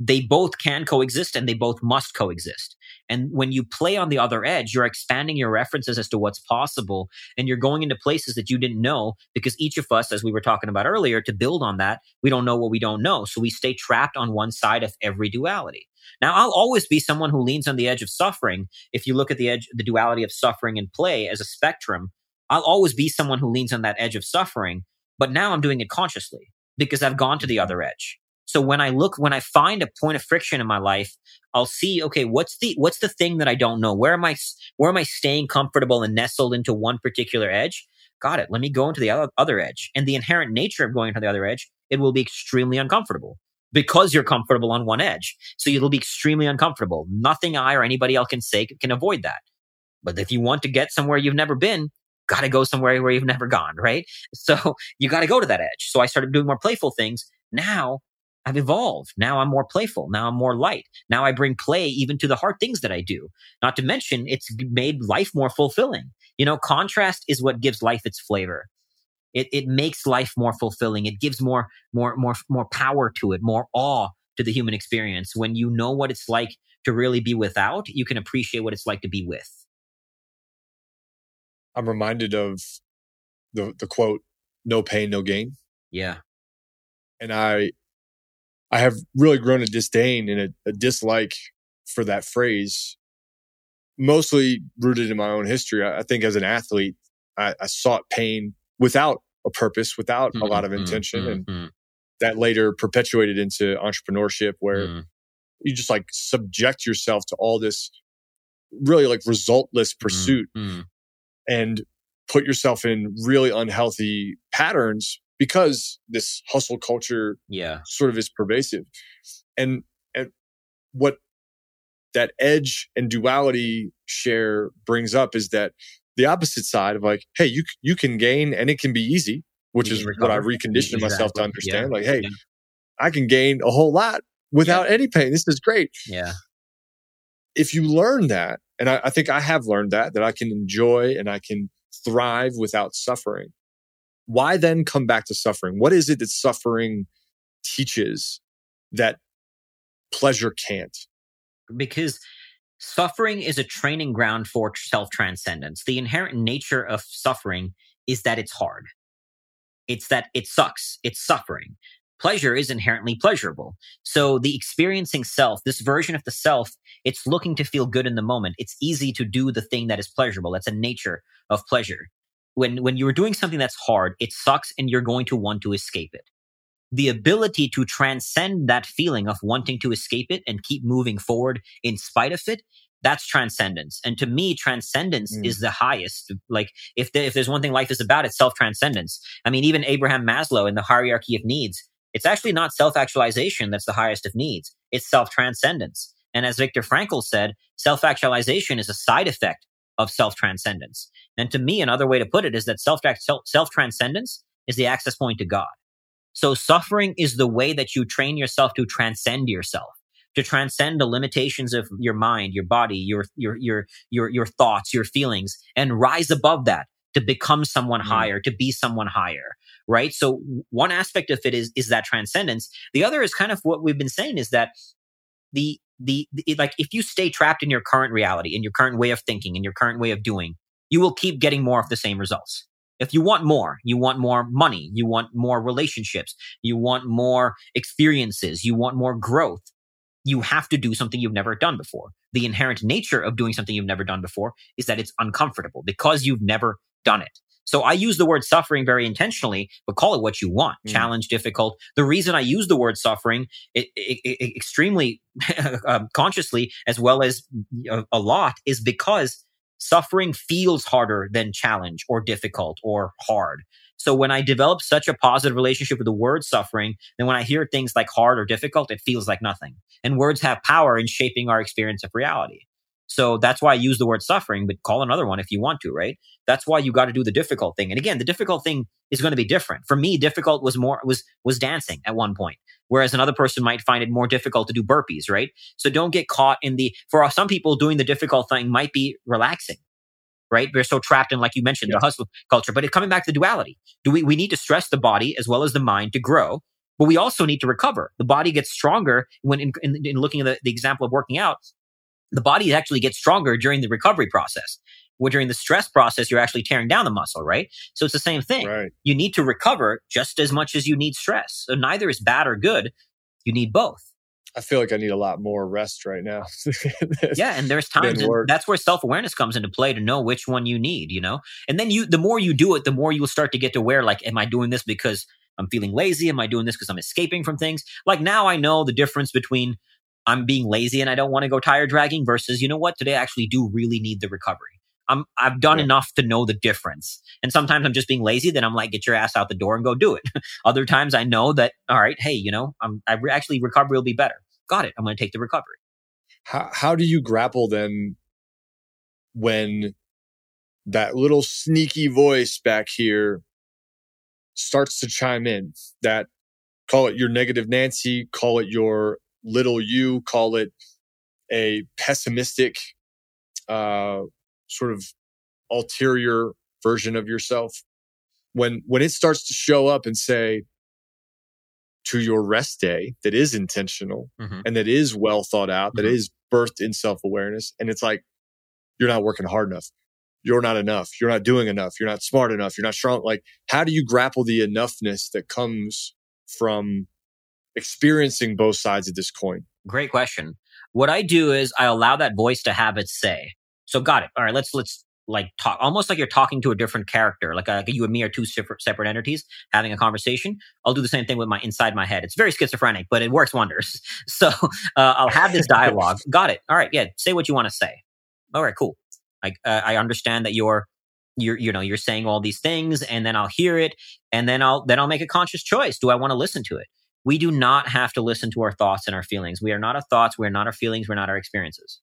they both can coexist and they both must coexist. And when you play on the other edge, you're expanding your references as to what's possible and you're going into places that you didn't know because each of us, as we were talking about earlier, to build on that, we don't know what we don't know. So we stay trapped on one side of every duality. Now, I'll always be someone who leans on the edge of suffering. If you look at the edge, the duality of suffering and play as a spectrum, I'll always be someone who leans on that edge of suffering. But now I'm doing it consciously because I've gone to the other edge. So when I look, when I find a point of friction in my life, I'll see, okay, what's the, what's the thing that I don't know? Where am I, where am I staying comfortable and nestled into one particular edge? Got it. Let me go into the other, edge. And the inherent nature of going into the other edge, it will be extremely uncomfortable because you're comfortable on one edge. So it'll be extremely uncomfortable. Nothing I or anybody else can say can avoid that. But if you want to get somewhere you've never been, got to go somewhere where you've never gone, right? So you got to go to that edge. So I started doing more playful things. Now I've evolved. Now I'm more playful. Now I'm more light. Now I bring play even to the hard things that I do. Not to mention, it's made life more fulfilling. You know, contrast is what gives life its flavor. It, it makes life more fulfilling. It gives more, more, more, more power to it, more awe to the human experience. When you know what it's like to really be without, you can appreciate what it's like to be with. I'm reminded of the the quote, no pain, no gain. Yeah. And I I have really grown a disdain and a, a dislike for that phrase, mostly rooted in my own history. I, I think as an athlete, I, I, sought pain without a purpose, without mm-hmm, a lot of mm-hmm, intention. Mm-hmm. And that later perpetuated into entrepreneurship where mm. you just like subject yourself to all this really like resultless mm-hmm, pursuit mm-hmm. and put yourself in really unhealthy patterns because this hustle culture yeah sort of is pervasive and and what that edge and duality share brings up is that the opposite side of like, hey, you you can gain and it can be easy, which is what I reconditioned exactly. myself to understand. Yeah. Like, hey, yeah. I can gain a whole lot without yeah. any pain. This is great. Yeah. If you learn that, and I, I think I have learned that, that I can enjoy and I can thrive without suffering. Why then come back to suffering? What is it that suffering teaches that pleasure can't? Because suffering is a training ground for self transcendence. The inherent nature of suffering is that it's hard. It's that it sucks. It's suffering. Pleasure is inherently pleasurable. So the experiencing self, this version of the self, it's looking to feel good in the moment. It's easy to do the thing that is pleasurable. That's a nature of pleasure. When, when you're doing something that's hard, it sucks and you're going to want to escape it. The ability to transcend that feeling of wanting to escape it and keep moving forward in spite of it that's transcendence. And to me transcendence mm. is the highest. Like if, the, if there's one thing life is about it's self-transcendence. I mean even abraham maslow in the hierarchy of needs it's actually not self-actualization that's the highest of needs. It's self-transcendence. And as viktor frankl said self-actualization is a side effect of self-transcendence and to me another way to put it is that self self-transcendence is the access point to god so suffering is the way that you train yourself to transcend yourself, to transcend the limitations of your mind, your body, your, your, your, your, your thoughts, your feelings, and rise above that to become someone mm. higher, to be someone higher. Right. So one aspect of it is, is that transcendence. The other is kind of what we've been saying is that the, the, the like if you stay trapped in your current reality, in your current way of thinking, in your current way of doing, you will keep getting more of the same results. If you want more, you want more money, you want more relationships, you want more experiences, you want more growth, you have to do something you've never done before. The inherent nature of doing something you've never done before is that it's uncomfortable because you've never done it. So I use the word suffering very intentionally, but call it what you want. Mm. Challenge, difficult. The reason I use the word suffering it, it, it, extremely um, consciously as well as a, a lot is because suffering feels harder than challenge or difficult or hard. So when I develop such a positive relationship with the word suffering, then when I hear things like hard or difficult, it feels like nothing. And words have power in shaping our experience of reality. So that's why I use the word suffering, but call another one if you want to, right? That's why you got to do the difficult thing. And again, the difficult thing is going to be different. For me, difficult was more was was dancing at one point, whereas another person might find it more difficult to do burpees, right? So don't get caught in the for some people doing the difficult thing might be relaxing. Right? We're so trapped in, like you mentioned, yeah. the hustle culture. But it, coming back to the duality, do we we need to stress the body as well as the mind to grow, but we also need to recover. The body gets stronger when in, in, in looking at the, the example of working out the body actually gets stronger during the recovery process. Where during the stress process, you're actually tearing down the muscle, right? So it's the same thing. Right. You need to recover just as much as you need stress. So neither is bad or good. You need both. I feel like I need a lot more rest right now. yeah, and there's times and that's where self-awareness comes into play to know which one you need, you know? And then you the more you do it, the more you'll start to get aware like am I doing this because I'm feeling lazy? Am I doing this because I'm escaping from things? Like now I know the difference between I'm being lazy and I don't want to go tire dragging versus, you know what, today I actually do really need the recovery. I'm, I've done yeah. enough to know the difference. And sometimes I'm just being lazy. Then I'm like, get your ass out the door and go do it. Other times I know that, all right, hey, you know, I'm, I re- actually recovery will be better. Got it. I'm going to take the recovery. How, how do you grapple then when that little sneaky voice back here starts to chime in that call it your negative Nancy, call it your little you, call it a pessimistic, uh, sort of ulterior version of yourself. When, when it starts to show up and say, to your rest day that is intentional mm-hmm. and that is well thought out, mm-hmm. that is birthed in self awareness. And it's like, you're not working hard enough. You're not enough. You're not doing enough. You're not smart enough. You're not strong. Like, how do you grapple the enoughness that comes from experiencing both sides of this coin? Great question. What I do is I allow that voice to have its say. So got it. All right, let's let's like talk almost like you're talking to a different character like, uh, like you and me are two separate, separate entities having a conversation. I'll do the same thing with my inside my head. It's very schizophrenic but it works wonders. So uh, i'll have this dialogue. Got it. All right yeah say what you want to say. All right cool. Like uh, i understand that you're you're you know you're saying all these things and then i'll hear it and then i'll then i'll make a conscious choice. Do i want to listen to it we do not have to listen to our thoughts and our feelings. We are not our thoughts. We are not our feelings. We're not our experiences.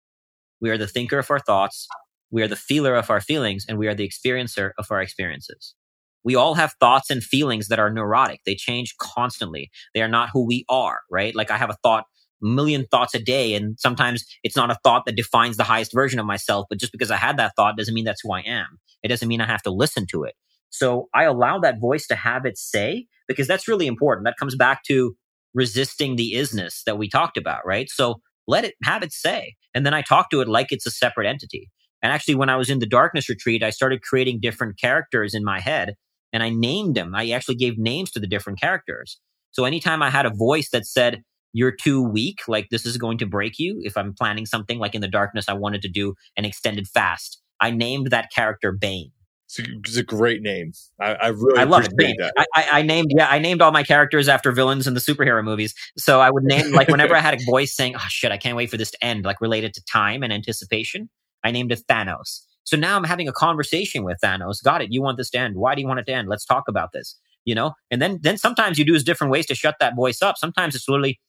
We are the thinker of our thoughts. We are the feeler of our feelings and we are the experiencer of our experiences. We all have thoughts and feelings that are neurotic. They change constantly. They are not who we are, right? Like I have a thought million thoughts a day. And sometimes it's not a thought that defines the highest version of myself. But just because I had that thought doesn't mean that's who I am. It doesn't mean I have to listen to it. So I allow that voice to have its say because that's really important. That comes back to resisting the isness that we talked about, right? So let it have its say. And then I talk to it like it's a separate entity. And actually, when I was in the darkness retreat, I started creating different characters in my head and I named them. I actually gave names to the different characters. So anytime I had a voice that said, you're too weak, like this is going to break you. If I'm planning something like in the darkness, I wanted to do an extended fast. I named that character Bane. It's a, it's a great name. I, I really I love it. Bane. I, I, I, named yeah I named all my characters after villains in the superhero movies. So I would name like whenever I had a voice saying, "Oh shit, I can't wait for this to end," like related to time and anticipation, I named it Thanos. So now I'm having a conversation with Thanos. Got it. You want this to end? Why do you want it to end? Let's talk about this. You know, and then then sometimes you do as different ways to shut that voice up. Sometimes it's literally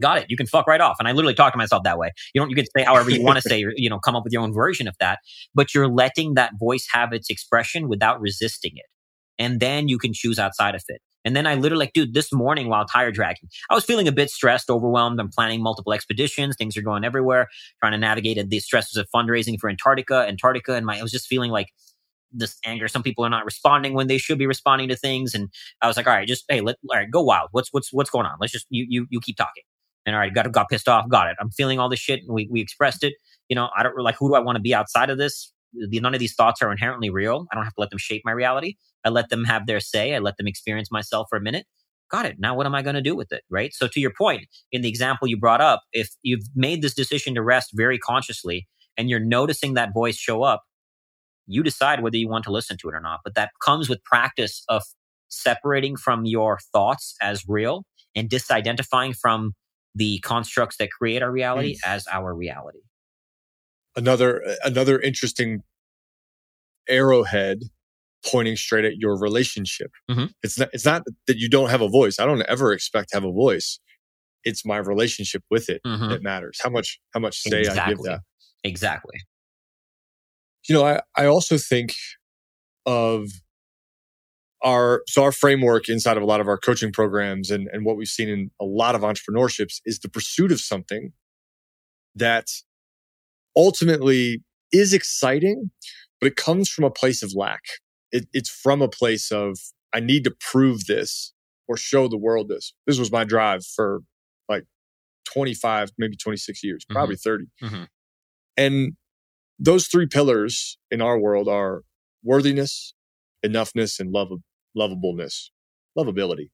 got it. You can fuck right off. And I literally talk to myself that way. You don't, you can say however you want to say, you know, come up with your own version of that, but you're letting that voice have its expression without resisting it. And then you can choose outside of it. And then I literally like, dude, this morning while tire dragging, I was feeling a bit stressed, overwhelmed. I'm planning multiple expeditions. Things are going everywhere, trying to navigate the stresses of fundraising for Antarctica, Antarctica. And my, I was just feeling like this anger. Some people are not responding when they should be responding to things. And I was like, all right, just, hey, let, all right, go wild. What's, what's, what's going on? Let's just, you, you, you keep talking. And all right, got got pissed off, got it. I'm feeling all this shit, and we we expressed it. You know, I don't like who do I want to be outside of this? None of these thoughts are inherently real. I don't have to let them shape my reality. I let them have their say. I let them experience myself for a minute. Got it. Now, what am I going to do with it? Right. So, to your point, in the example you brought up, if you've made this decision to rest very consciously and you're noticing that voice show up, you decide whether you want to listen to it or not. But that comes with practice of separating from your thoughts as real and disidentifying from the constructs that create our reality mm. as our reality. Another another interesting arrowhead pointing straight at your relationship. Mm-hmm. It's not it's not that you don't have a voice. I don't ever expect to have a voice. It's my relationship with it mm-hmm. that matters. How much how much say exactly. I give that. Exactly. You know, I, I also think of our so our framework inside of a lot of our coaching programs and, and what we've seen in a lot of entrepreneurships is the pursuit of something that ultimately is exciting, but it comes from a place of lack. It, it's from a place of I need to prove this or show the world this. This was my drive for like 25, maybe 26 years, mm-hmm. probably 30. Mm-hmm. And those three pillars in our world are worthiness, enoughness, and love lovableness, lovability.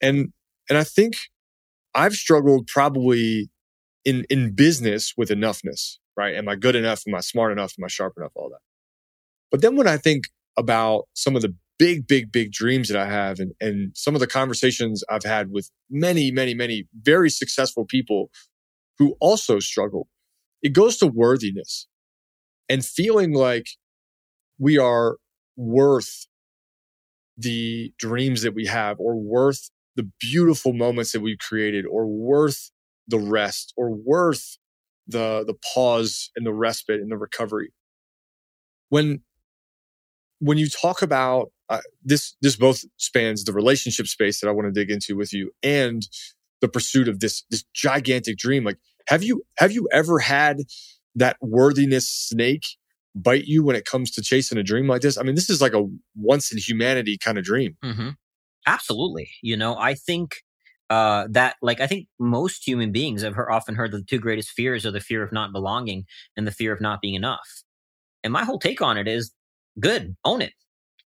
And, and I think I've struggled probably in, in business with enoughness, right? Am I good enough? Am I smart enough? Am I sharp enough? All that. But then when I think about some of the big, big, big dreams that I have and, and some of the conversations I've had with many, many, many very successful people who also struggle, it goes to worthiness and feeling like we are worth the dreams that we have or worth the beautiful moments that we've created or worth the rest or worth the the pause and the respite and the recovery. When when you talk about uh, this this both spans the relationship space that i want to dig into with you and the pursuit of this this gigantic dream like have you have you ever had that worthiness snake bite you when it comes to chasing a dream like this? I mean, this is like a once in humanity kind of dream. Mm-hmm. Absolutely. You know, I think uh, that like I think most human beings have heard, often heard the two greatest fears are the fear of not belonging and the fear of not being enough. And my whole take on it is good, own it.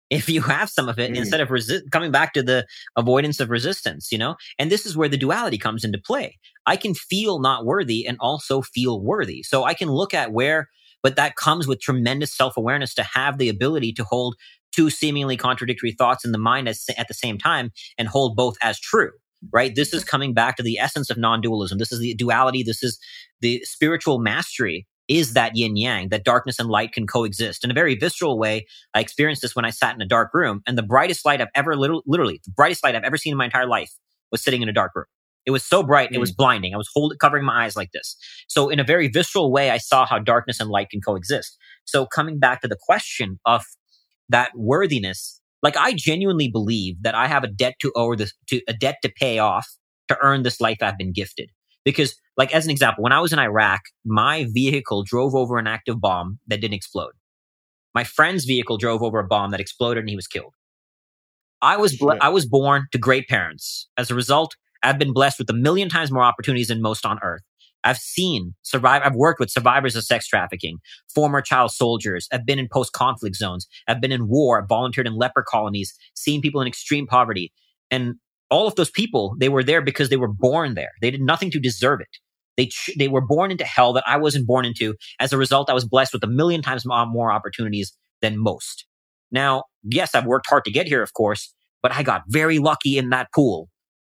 If you have some of it, mm. instead of resi- coming back to the avoidance of resistance, you know, and this is where the duality comes into play. I can feel not worthy and also feel worthy. So I can look at where but that comes with tremendous self awareness to have the ability to hold two seemingly contradictory thoughts in the mind as, at the same time and hold both as true. Right. This is coming back to the essence of non dualism. This is the duality. This is the spiritual mastery is that yin yang, that darkness and light can coexist. In a very visceral way, I experienced this when I sat in a dark room and the brightest light I've ever, literally, the brightest light I've ever seen in my entire life was sitting in a dark room. It was so bright, mm. it was hmm. blinding. I was holding, covering my eyes like this. So, in a very visceral way, I saw how darkness and light can coexist. So, coming back to the question of that worthiness, like I genuinely believe that I have a debt to owe this, to a debt to pay off to earn this life I've been gifted. Because, like, as an example, when I was in Iraq, my vehicle drove over an active bomb that didn't explode. My friend's vehicle drove over a bomb that exploded and he was killed. I was ble- I was born to great parents. As a result, I've been blessed with a million times more opportunities than most on earth. I've seen survive. I've worked with survivors of sex trafficking, former child soldiers. I've been in post-conflict zones. I've been in war, volunteered in leper colonies, seen people in extreme poverty. And all of those people, they were there because they were born there. They did nothing to deserve it. They, they were born into hell that I wasn't born into. As a result, I was blessed with a million times more opportunities than most. Now, yes, I've worked hard to get here, of course, but I got very lucky in that pool.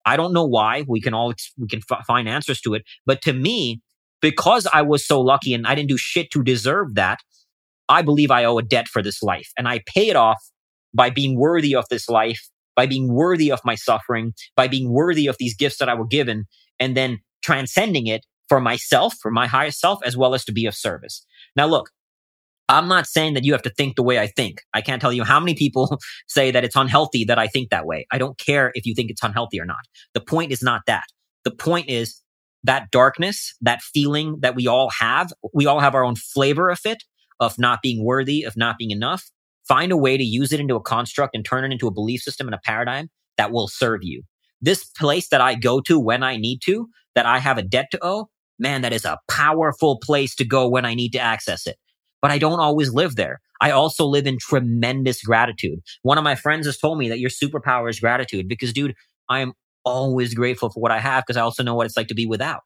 I don't know why. We can all we can f- find answers to it, but to me, because I was so lucky and I didn't do shit to deserve that, I believe I owe a debt for this life, and I pay it off by being worthy of this life, by being worthy of my suffering, by being worthy of these gifts that I were given, and then transcending it for myself, for my highest self, as well as to be of service. Now, look, I'm not saying that you have to think the way I think. I can't tell you how many people say that it's unhealthy that I think that way. I don't care if you think it's unhealthy or not. The point is not that. The point is that darkness, that feeling that we all have, we all have our own flavor of it, of not being worthy, of not being enough. Find a way to use it into a construct and turn it into a belief system and a paradigm that will serve you. This place that I go to when I need to, that I have a debt to owe, man, that is a powerful place to go when I need to access it but I don't always live there. I also live in tremendous gratitude. One of my friends has told me that your superpower is gratitude because, dude, I am always grateful for what I have because I also know what it's like to be without.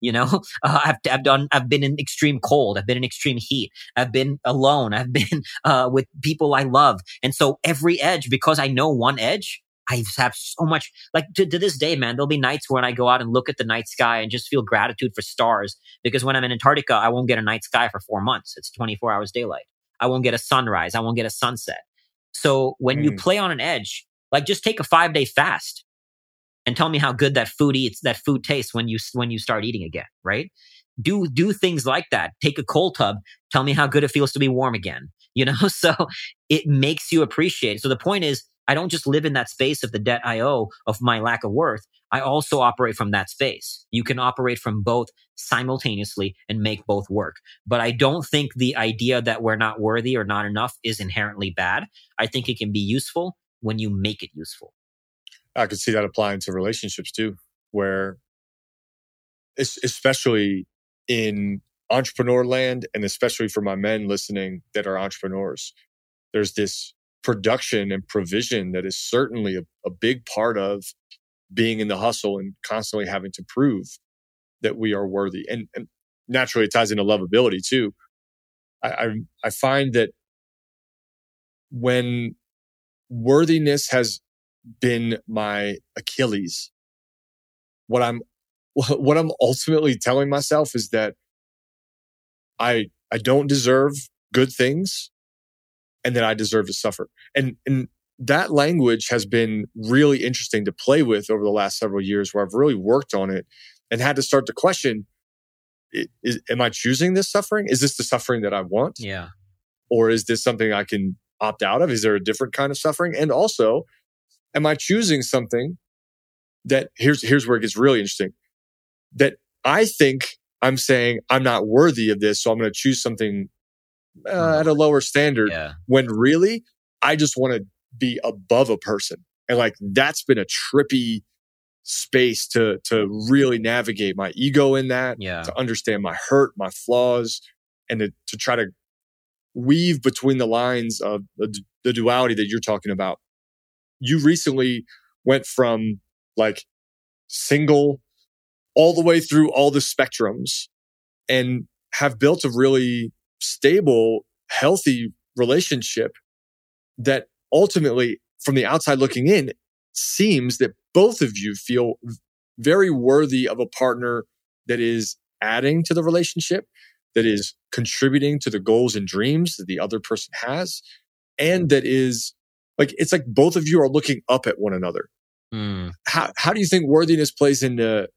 You know, uh, I've, I've done, I've been in extreme cold. I've been in extreme heat. I've been alone. I've been, uh, with people I love. And so every edge, because I know one edge, I have so much like to, to, this day, man. There'll be nights when I go out and look at the night sky and just feel gratitude for stars because when I'm in Antarctica, I won't get a night sky for four months. It's 24 hours daylight. I won't get a sunrise. I won't get a sunset. So when mm. you play on an edge, like just take a five day fast and tell me how good that food eats, that food tastes when you, when you start eating again, right? Do, do things like that. Take a cold tub. Tell me how good it feels to be warm again. You know, so it makes you appreciate. So the point is, I don't just live in that space of the debt I owe of my lack of worth. I also operate from that space. You can operate from both simultaneously and make both work. But I don't think the idea that we're not worthy or not enough is inherently bad. I think it can be useful when you make it useful. I could see that applying to relationships too, where especially in entrepreneur land and especially for my men listening that are entrepreneurs, there's this production and provision that is certainly a, a big part of being in the hustle and constantly having to prove that we are worthy. And, and naturally, it ties into lovability too. I, I, I find that when worthiness has been my Achilles, what I'm what I'm ultimately telling myself is that I I don't deserve good things and that I deserve to suffer. And, and that language has been really interesting to play with over the last several years where I've really worked on it and had to start to question is, am I choosing this suffering? Is this the suffering that I want? Yeah. Or is this something I can opt out of? Is there a different kind of suffering? And also, am I choosing something that here's here's where it gets really interesting that I think I'm saying I'm not worthy of this, so I'm going to choose something uh, at a lower standard yeah. when really I just want to be above a person. And like that's been a trippy space to to really navigate my ego in that, yeah. to understand my hurt, my flaws, and to, to try to weave between the lines of the, the duality that you're talking about. You recently went from like single all the way through all the spectrums and have built a really stable, healthy relationship that ultimately, from the outside looking in, seems that both of you feel very worthy of a partner that is adding to the relationship, that is contributing to the goals and dreams that the other person has, and that is like, it's like both of you are looking up at one another. Mm. How how do you think worthiness plays into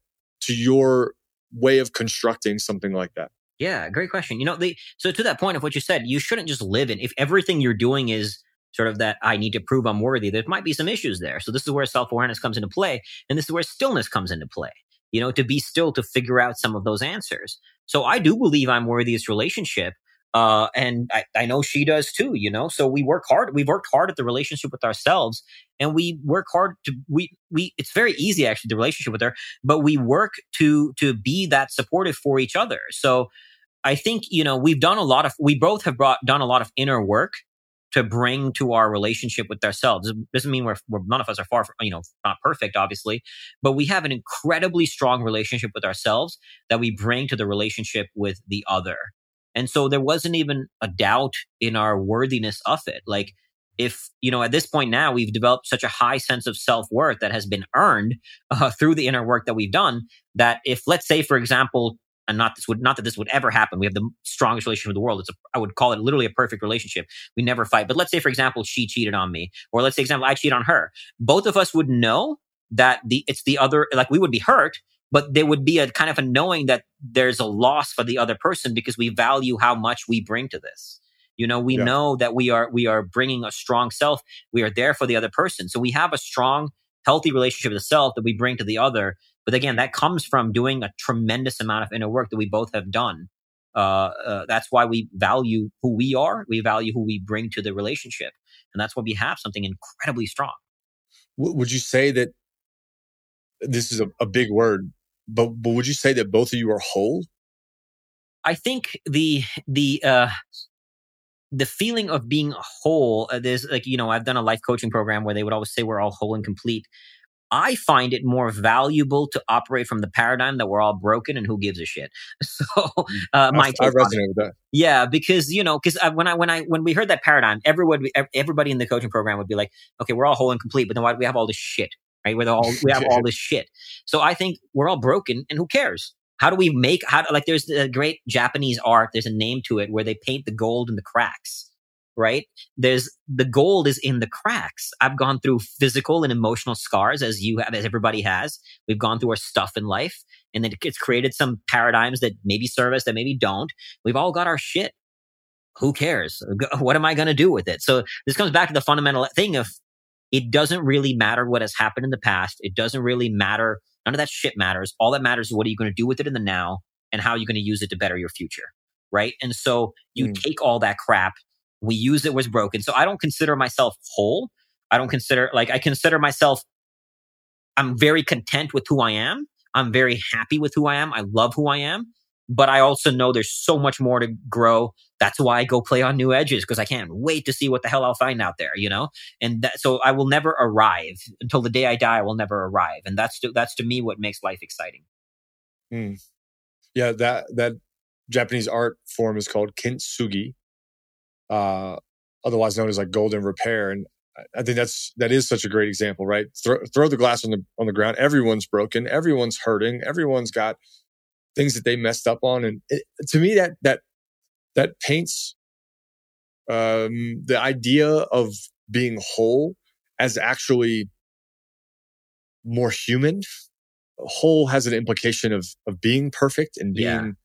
to your way of constructing something like that? Yeah, great question. You know, the so to that point of what you said, you shouldn't just live in if everything you're doing is sort of that I need to prove I'm worthy. There might be some issues there. So this is where self awareness comes into play, and this is where stillness comes into play. You know, to be still to figure out some of those answers. So I do believe I'm worthy of this relationship. Uh, and I, I know she does too, you know. So we work hard. We've worked hard at the relationship with ourselves, and we work hard to we we. It's very easy actually the relationship with her, but we work to to be that supportive for each other. So I think you know we've done a lot of we both have brought done a lot of inner work to bring to our relationship with ourselves. It doesn't mean we're, we're none of us are far from, you know, not perfect, obviously, but we have an incredibly strong relationship with ourselves that we bring to the relationship with the other. And so there wasn't even a doubt in our worthiness of it. Like, if, you know, at this point now, we've developed such a high sense of self worth that has been earned uh, through the inner work that we've done that if, let's say, for example, and not this would not that this would ever happen. We have the strongest relationship in the world. It's a, I would call it literally a perfect relationship. We never fight. But let's say, for example, she cheated on me, or let's say, example, I cheat on her. Both of us would know that the it's the other. Like we would be hurt, but there would be a kind of a knowing that there's a loss for the other person because we value how much we bring to this. You know, we yeah. know that we are we are bringing a strong self. We are there for the other person. So we have a strong, healthy relationship with the self that we bring to the other but again, that comes from doing a tremendous amount of inner work that we both have done. Uh, uh, that's why we value who we are. We value who we bring to the relationship. And that's why we have something incredibly strong. Would you say that this is a, a big word, but, but would you say that both of you are whole? I think the, the, uh, the feeling of being whole, uh, there's like, you know, I've done a life coaching program where they would always say we're all whole and complete. I find it more valuable to operate from the paradigm that we're all broken and who gives a shit. So, uh, my I, I resonate with that. Yeah, because you know, because when I when I when we heard that paradigm, everyone everybody in the coaching program would be like, okay, we're all whole and complete, but then why do we have all this shit? Right? We're all we have all this shit. So I think we're all broken, and who cares? How do we make how like there's a great Japanese art. There's a name to it where they paint the gold in the cracks right? There's the gold is in the cracks. I've gone through physical and emotional scars as you have, as everybody has. We've gone through our stuff in life and then it's created some paradigms that maybe serve us, that maybe don't. We've all got our shit. Who cares? What am I going to do with it? So this comes back to the fundamental thing of it doesn't really matter what has happened in the past. It doesn't really matter. None of that shit matters. All that matters is what are you going to do with it in the now and how are you going to use it to better your future. Right. And so you mm. take all that crap we use it was broken. So I don't consider myself whole. I don't consider like I consider myself I'm very content with who I am. I'm very happy with who I am. I love who I am, but I also know there's so much more to grow. That's why I go play on new edges because I can't wait to see what the hell I'll find out there, you know? And that, so I will never arrive until the day I die. I will never arrive. And that's to, that's to me what makes life exciting. Mm. Yeah, that that Japanese art form is called kintsugi, uh, otherwise known as like golden repair. And I think that's that is such a great example, right? Throw, throw the glass on the on the ground. Everyone's broken. Everyone's hurting. Everyone's got things that they messed up on, and it, to me, that that that paints um, the idea of being whole as actually more human. Whole has an implication of of being perfect and being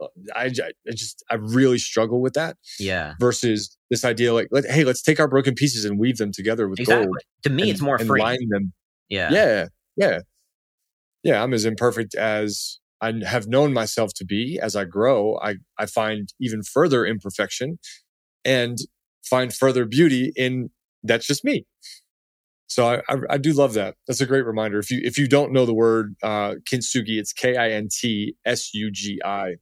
yeah. I, I just I really struggle with that. Yeah. Versus this idea like let, hey let's take our broken pieces and weave them together with exactly. gold. To me, and, it's more free. line them. Yeah. Yeah. Yeah. Yeah. I'm as imperfect as I have known myself to be. As I grow, I I find even further imperfection, and find further beauty in that's just me. So I, I, I, do love that. That's a great reminder. If you if you don't know the word uh, kintsugi, it's K I N T S U G I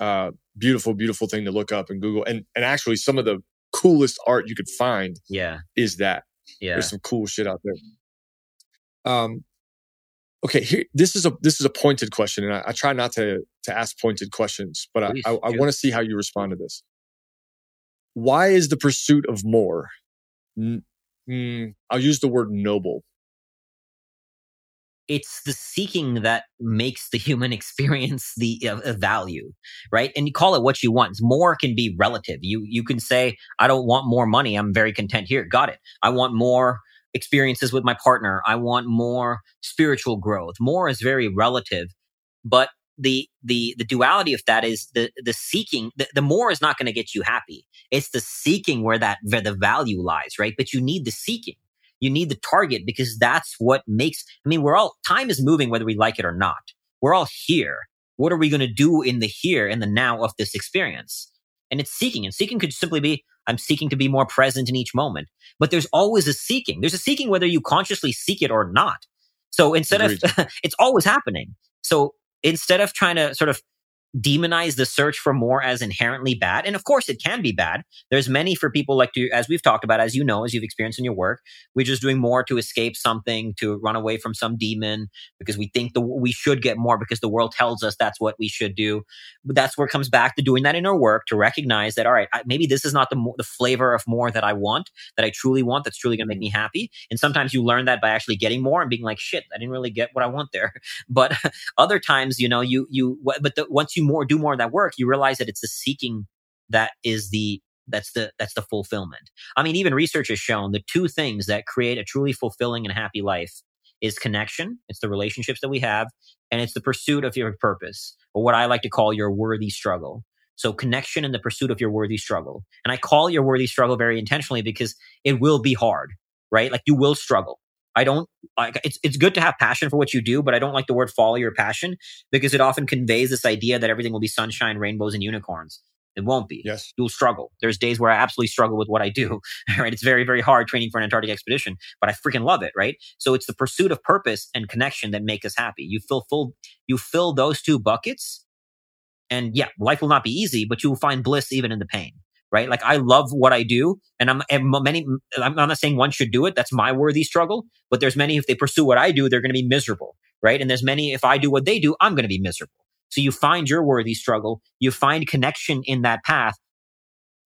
uh, beautiful, beautiful thing to look up and Google. And and actually, some of the coolest art you could find, yeah, is that. Yeah, there's some cool shit out there. Um, okay, here this is a this is a pointed question, and I, I try not to to ask pointed questions, but Please, I I, I want to see how you respond to this. Why is the pursuit of more? Mm, I'll use the word noble. It's the seeking that makes the human experience the uh, value right? And you call it what you want. More can be relative. You you can say i don't want more money. I'm very content here. Got it. I want more experiences with my partner. I want more spiritual growth. More is very relative, but the the the duality of that is the the seeking the, the more is not going to get you happy. It's the seeking where that where the value lies right? But you need the seeking. You need the target because that's what makes i mean we're all time is moving whether we like it or not. We're all here. What are we going to do in the here and the now of this experience? And it's seeking and seeking could simply be i'm seeking to be more present in each moment. But there's always a seeking. There's a seeking whether you consciously seek it or not. So instead Agreed. of it's always happening. So instead of trying to sort of demonize the search for more as inherently bad. And of course, it can be bad. There's many for people like to, as we've talked about, as you know, as you've experienced in your work, we're just doing more to escape something, to run away from some demon because we think the, we should get more because the world tells us that's what we should do. But that's where it comes back to doing that in our work to recognize that, all right, maybe this is not the, the flavor of more that I want, that I truly want, that's truly going to make me happy. And sometimes you learn that by actually getting more and being like, shit, I didn't really get what I want there. But other times, you know, you, you, but the, once you more do more of that work, you realize that it's the seeking that is the that's the that's the fulfillment. I mean, even research has shown the two things that create a truly fulfilling and happy life is connection, it's the relationships that we have, and it's the pursuit of your purpose, or what I like to call your worthy struggle. So connection and the pursuit of your worthy struggle. And I call your worthy struggle very intentionally because it will be hard, right? Like you will struggle. I don't like it's it's good to have passion for what you do, but I don't like the word follow your passion because it often conveys this idea that everything will be sunshine, rainbows, and unicorns. It won't be. Yes. You'll struggle. There's days where I absolutely struggle with what I do. Right. It's very, very hard training for an Antarctic expedition, but I freaking love it. Right. So it's the pursuit of purpose and connection that make us happy. You fill full, you fill those two buckets. And yeah, life will not be easy, but you will find bliss even in the pain right? Like I love what I do, and I'm and many. I'm not saying one should do it. That's my worthy struggle. But there's many if they pursue what I do, they're going to be miserable, right? And there's many if I do what they do, I'm going to be miserable. So you find your worthy struggle, you find connection in that path,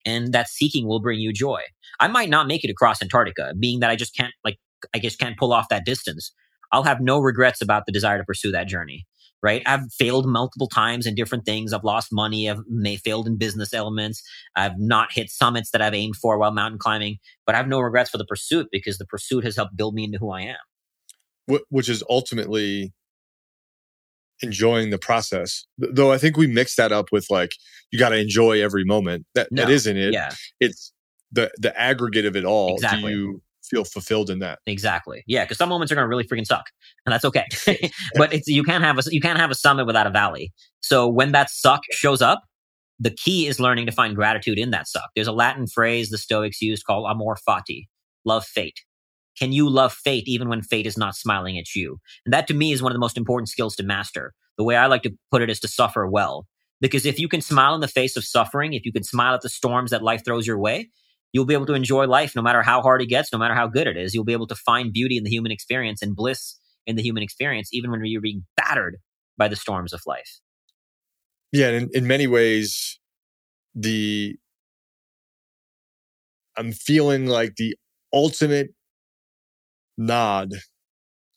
and that seeking will bring you joy. I might not make it across Antarctica, being that I just can't like I just can't pull off that distance. I'll have no regrets about the desire to pursue that journey right? I've failed multiple times in different things. I've lost money. I've may failed in business elements. I've not hit summits that I've aimed for while mountain climbing, but I have no regrets for the pursuit because the pursuit has helped build me into who I am. Which is ultimately enjoying the process. Though I think we mix that up with like, you got to enjoy every moment. That, no, that isn't it. Yeah. It's the, the aggregate of it all. Exactly. Do you feel fulfilled in that. Exactly. Yeah, because some moments are going to really freaking suck, and that's okay. but it's you can't have a you can't have a summit without a valley. So when that suck shows up, the key is learning to find gratitude in that suck. There's a Latin phrase the Stoics used called amor fati, love fate. Can you love fate even when fate is not smiling at you? And that to me is one of the most important skills to master. The way I like to put it is to suffer well. Because if you can smile in the face of suffering, if you can smile at the storms that life throws your way, you'll be able to enjoy life no matter how hard it gets, no matter how good it is. You'll be able to find beauty in the human experience and bliss in the human experience, even when you're being battered by the storms of life. Yeah, in, in many ways, the I'm feeling like the ultimate nod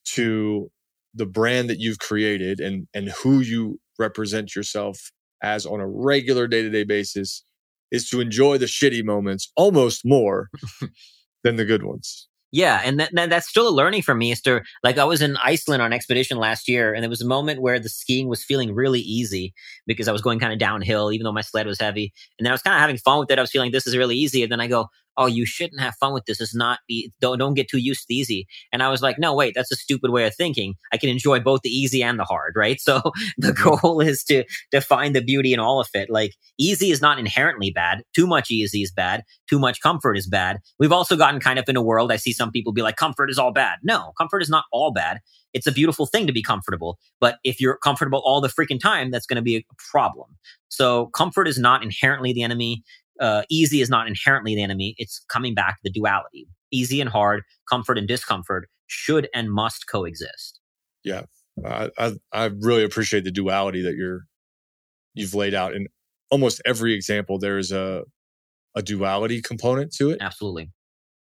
to the brand that you've created and and who you represent yourself as on a regular day-to-day basis is to enjoy the shitty moments almost more than the good ones. Yeah, and that, that, that's still a learning for me. Is to like I was in Iceland on expedition last year, and there was a moment where the skiing was feeling really easy because I was going kind of downhill, even though my sled was heavy. And then I was kind of having fun with it. I was feeling this is really easy, and then I go, oh, you shouldn't have fun with this. It's not be don't don't get too used to easy. And I was like, no, wait, that's a stupid way of thinking. I can enjoy both the easy and the hard, right? So the goal is to to find the beauty in all of it. Like easy is not inherently bad. Too much easy is bad. Too much comfort is bad. We've also gotten kind of in a world. I see some people be like, comfort is all bad. No, comfort is not all bad. It's a beautiful thing to be comfortable. But if you're comfortable all the freaking time, that's going to be a problem. So comfort is not inherently the enemy uh, easy is not inherently the enemy. It's coming back to the duality. Easy and hard, comfort and discomfort should and must coexist. Yeah, I, I, I really appreciate the duality that you're you've laid out in almost every example. There is a a duality component to it. Absolutely.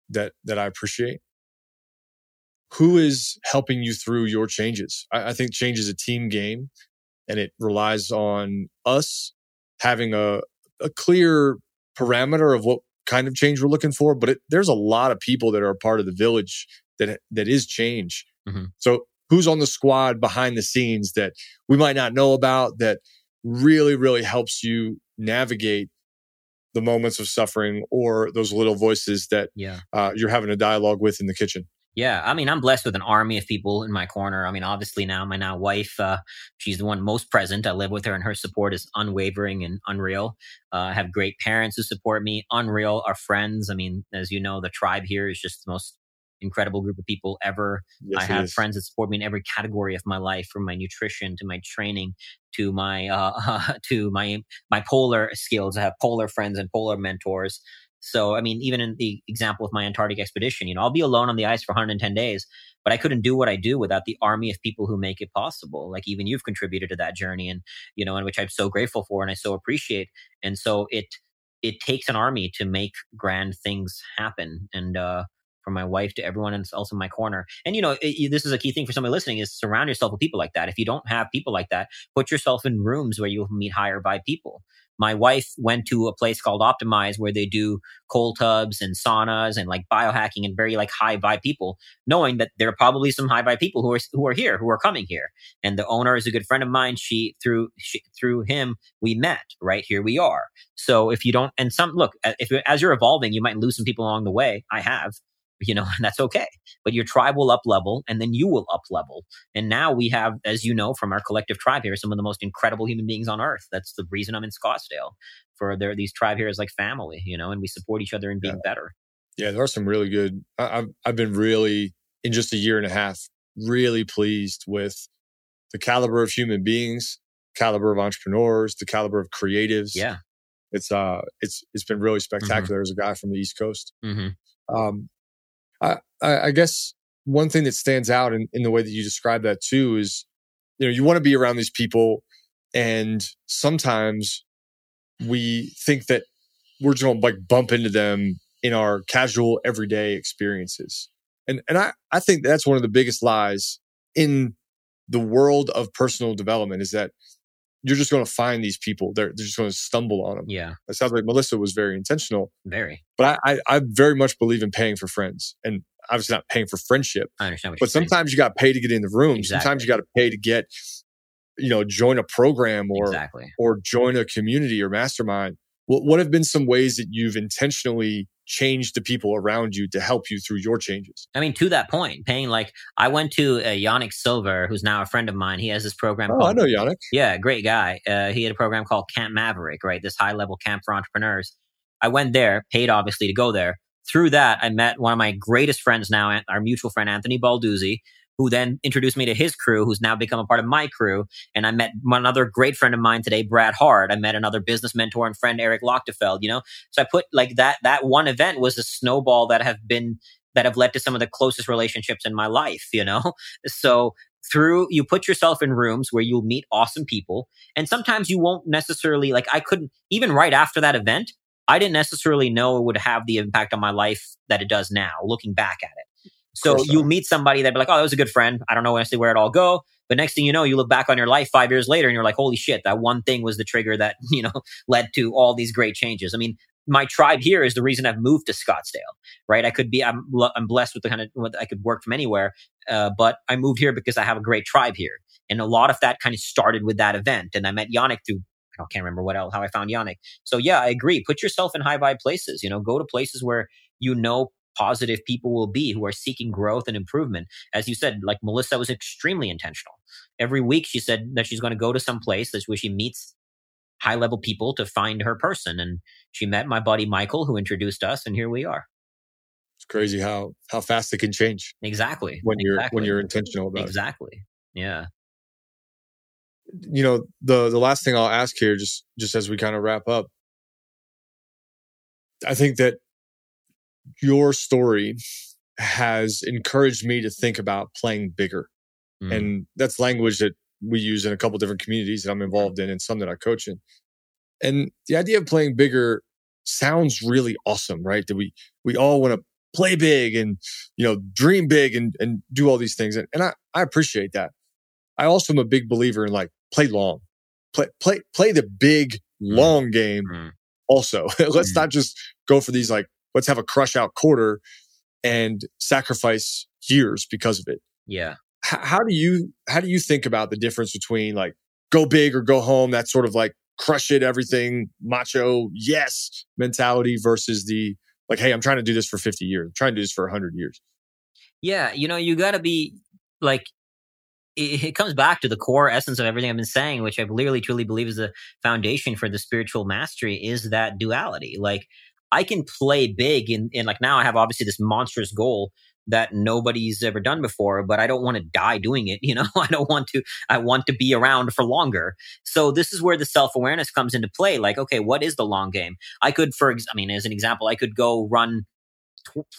That that I appreciate. Who is helping you through your changes? I, I think change is a team game, and it relies on us having a a clear parameter of what kind of change we're looking for, but it, there's a lot of people that are a part of the village that that is change. Mhm. So who's on the squad behind the scenes that we might not know about that really really helps you navigate the moments of suffering or those little voices that Yeah. uh, you're having a dialogue with in the kitchen. Yeah, I mean, I'm blessed with an army of people in my corner. I mean, obviously now my now wife, uh, she's the one most present. I live with her, and her support is unwavering and unreal. Uh, I have great parents who support me, unreal. Our friends, I mean, as you know, the tribe here is just the most incredible group of people ever. Yes, I have is. friends that support me in every category of my life, from my nutrition to my training to my uh, to my my polar skills. I have polar friends and polar mentors. So, I mean, even in the example of my Antarctic expedition, you know, I'll be alone on the ice for 110 days, but I couldn't do what I do without the army of people who make it possible. Like even you've contributed to that journey, and you know, and which I'm so grateful for and I so appreciate. And so it it takes an army to make grand things happen. And uh, from my wife to everyone else in my corner. And you know, it, this is a key thing for somebody listening: is surround yourself with people like that. If you don't have people like that, put yourself in rooms where you'll meet higher by people. My wife went to a place called Optimize where they do cold tubs and saunas and like biohacking and very like high vibe people, knowing that there are probably some high vibe people who are who are here, who are coming here. And the owner is a good friend of mine. She through she, through him we met. Right here we are. So if you don't, and some look, if as you're evolving, you might lose some people along the way. I have, you know, and that's okay. But your tribe will up level and then you will up level. And now we have, as you know, from our collective tribe here, some of the most incredible human beings on earth. That's the reason I'm in Scottsdale for there, these tribe here is like family, you know, and we support each other in being Yeah. better. Yeah, there are some really good. I, I've I've been really in just a year and a half really pleased with the caliber of human beings, caliber of entrepreneurs, the caliber of creatives. Yeah. it's uh, it's it's been really spectacular. As a guy from the East Coast, hmm um, I I guess one thing that stands out in, in the way that you describe that too is, you know, you want to be around these people, and sometimes we think that we're just going to like bump into them in our casual everyday experiences. And and I, I think that's one of the biggest lies in the world of personal development is that you're just going to find these people. They're, they're just going to stumble on them. Yeah. It sounds like Melissa was very intentional, Very. but I, I, I very much believe in paying for friends and obviously not paying for friendship, I understand what but you're saying. sometimes you got to pay to get in the room. Exactly. Sometimes you got to pay to get, you know, join a program or, Exactly. or join a community or mastermind. What, what have been some ways that you've intentionally changed the people around you to help you through your changes? I mean, to that point, paying like I went to uh, Yanik Silver, who's now a friend of mine. He has this program Oh, called I know Yanik. Yeah, great guy. Uh, he had a program called Camp Maverick, right? This high level camp for entrepreneurs. I went there, paid obviously to go there. Through that, I met one of my greatest friends now, our mutual friend Anthony Balduzzi, who then introduced me to his crew, who's now become a part of my crew. And I met another great friend of mine today, Brad Hard. I met another business mentor and friend, Eric Lochtefeld. You know, so I put like that. That one event was a snowball that have been that have led to some of the closest relationships in my life. You know, so through you put yourself in rooms where you'll meet awesome people and sometimes you won't necessarily like i couldn't even right after that event i didn't necessarily know it would have the impact on my life that it does now looking back at it so you'll meet somebody that be like oh that was a good friend i don't know necessarily where it all go but next thing you know you look back on your life five years later and you're like holy shit that one thing was the trigger that you know led to all these great changes i mean my tribe here is the reason I've moved to Scottsdale, right? I could be, I'm, I'm blessed with the kind of, what I could work from anywhere. Uh, but I moved here because I have a great tribe here. And a lot of that kind of started with that event. And I met Yanik through, I can't remember what else, how I found Yanik. So yeah, I agree. Put yourself in high vibe places, you know, go to places where you know positive people will be who are seeking growth and improvement. As you said, like Melissa was extremely intentional. Every week she said that she's going to go to some place that's where she meets high level people to find her person. And she met my buddy Michael, who introduced us, and here we are. It's crazy how how fast it can change Exactly. when you're when you're intentional about it. exactly. Yeah. you know the the last thing i'll ask here just just as we kind of wrap up i think that your story has encouraged me to think about playing bigger. Mm. and that's language that we use in a couple different communities that i'm involved in and some that i coach in. And the idea of playing bigger sounds really awesome right? That we we all want to play big and you know dream big and and do all these things. And, and i i appreciate that. I also am a big believer in like play long. Play play play the big long game Mm. also. Let's Mm. not just go for these like let's have a crush out quarter and sacrifice years because of it. Yeah. H- how do you how do you think about the difference between like go big or go home? That sort of like crush it, everything macho, yes mentality versus the like, hey, I'm trying to do this for 50 years. I'm trying to do this for 100 years. Yeah, you know, you got to be like it, it, comes back to the core essence of everything I've been saying, which I really truly believe is the foundation for the spiritual mastery is that duality. Like I can play big in, in like now I have obviously this monstrous goal that nobody's ever done before, but I don't want to die doing it. You know, I don't want to, I want to be around for longer. So this is where the self awareness comes into play. Like, okay, what is the long game? I could, for, I mean, as an example, I could go run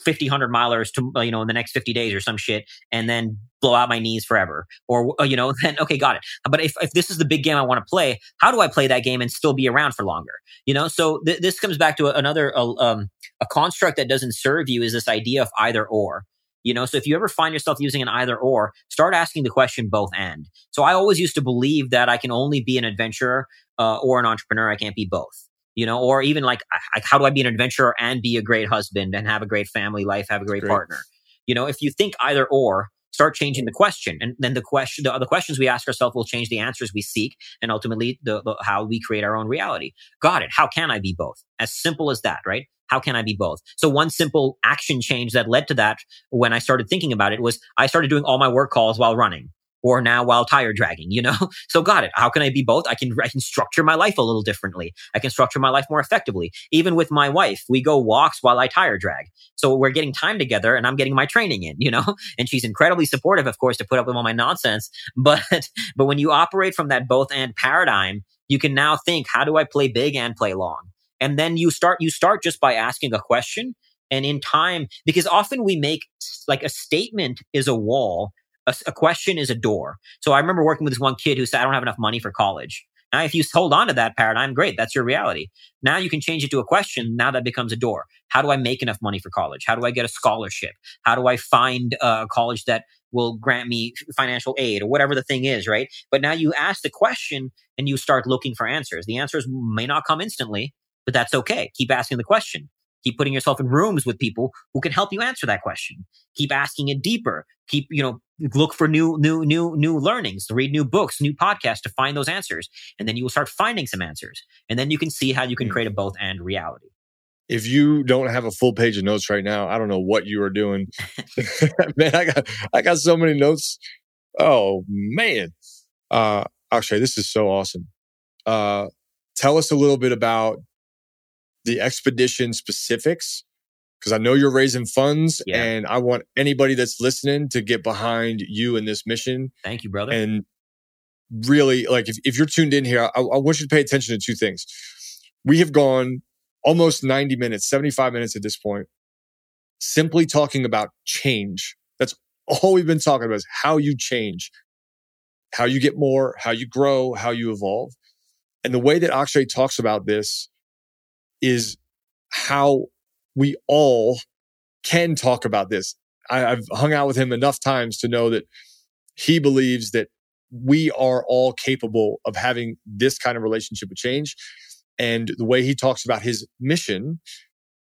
50 100 milers to you know in the next 50 days or some shit and then blow out my knees forever. Or uh, you know then okay got it. But if, if this is the big game i want to play how do i play that game and still be around for longer? You know so th- this comes back to another uh, um, a construct that doesn't serve you is this idea of either or. You know so if you ever find yourself using an either or start asking the question both and. So i always used to believe that i can only be an adventurer uh, or an entrepreneur. I can't be both you know, or even like, how do I be an adventurer and be a great husband and have a great family life, have a great, great. partner? You know, if you think either or, start changing the question, and then the question, the, the questions we ask ourselves will change the answers we seek, and ultimately the, the how we create our own reality. Got it? How can I be both? As simple as that, right? How can I be both? So one simple action change that led to that when I started thinking about it was I started doing all my work calls while running or now while tire dragging, you know? So got it. How can I be both? I can, I can structure my life a little differently. I can structure my life more effectively. Even with my wife, we go walks while I tire drag. So we're getting time together and I'm getting my training in, you know? And she's incredibly supportive, of course, to put up with all my nonsense. But, but when you operate from that both and paradigm, you can now think, how do I play big and play long? And then you start, you start just by asking a question and in time, because often we make like a statement is a wall a, a, question is a door. So I remember working with this one kid who said, I don't have enough money for college. Now, if you hold on to that paradigm, great. That's your reality. Now you can change it to a question. Now that becomes a door. How do I make enough money for college? How do I get a scholarship? How do I find a college that will grant me financial aid or whatever the thing is, right? But now you ask the question and you start looking for answers. The answers may not come instantly, but that's okay. Keep asking the question. Keep putting yourself in rooms with people who can help you answer that question. Keep asking it deeper. Keep, you know, look for new, new, new, new learnings, read new books, new podcasts to find those answers. And then you will start finding some answers. And then you can see how you can hmm. create a both and reality. If you don't have a full page of notes right now, I don't know what you are doing. man, I got, I got so many notes. Oh man. Uh, Akshay, this is so awesome. Uh, tell us a little bit about the expedition specifics because I know you're raising funds yeah. and I want anybody that's listening to get behind you in this mission. Thank you, brother. And really, like, if, if you're tuned in here, I, I want you to pay attention to two things. We have gone almost 90 minutes, 75 minutes at this point, simply talking about change. That's all we've been talking about is how you change, how you get more, how you grow, how you evolve. And the way that Akshay talks about this is how we all can talk about this. I, have hung out with him enough times to know that he believes that we are all capable of having this kind of relationship with change. And the way he talks about his mission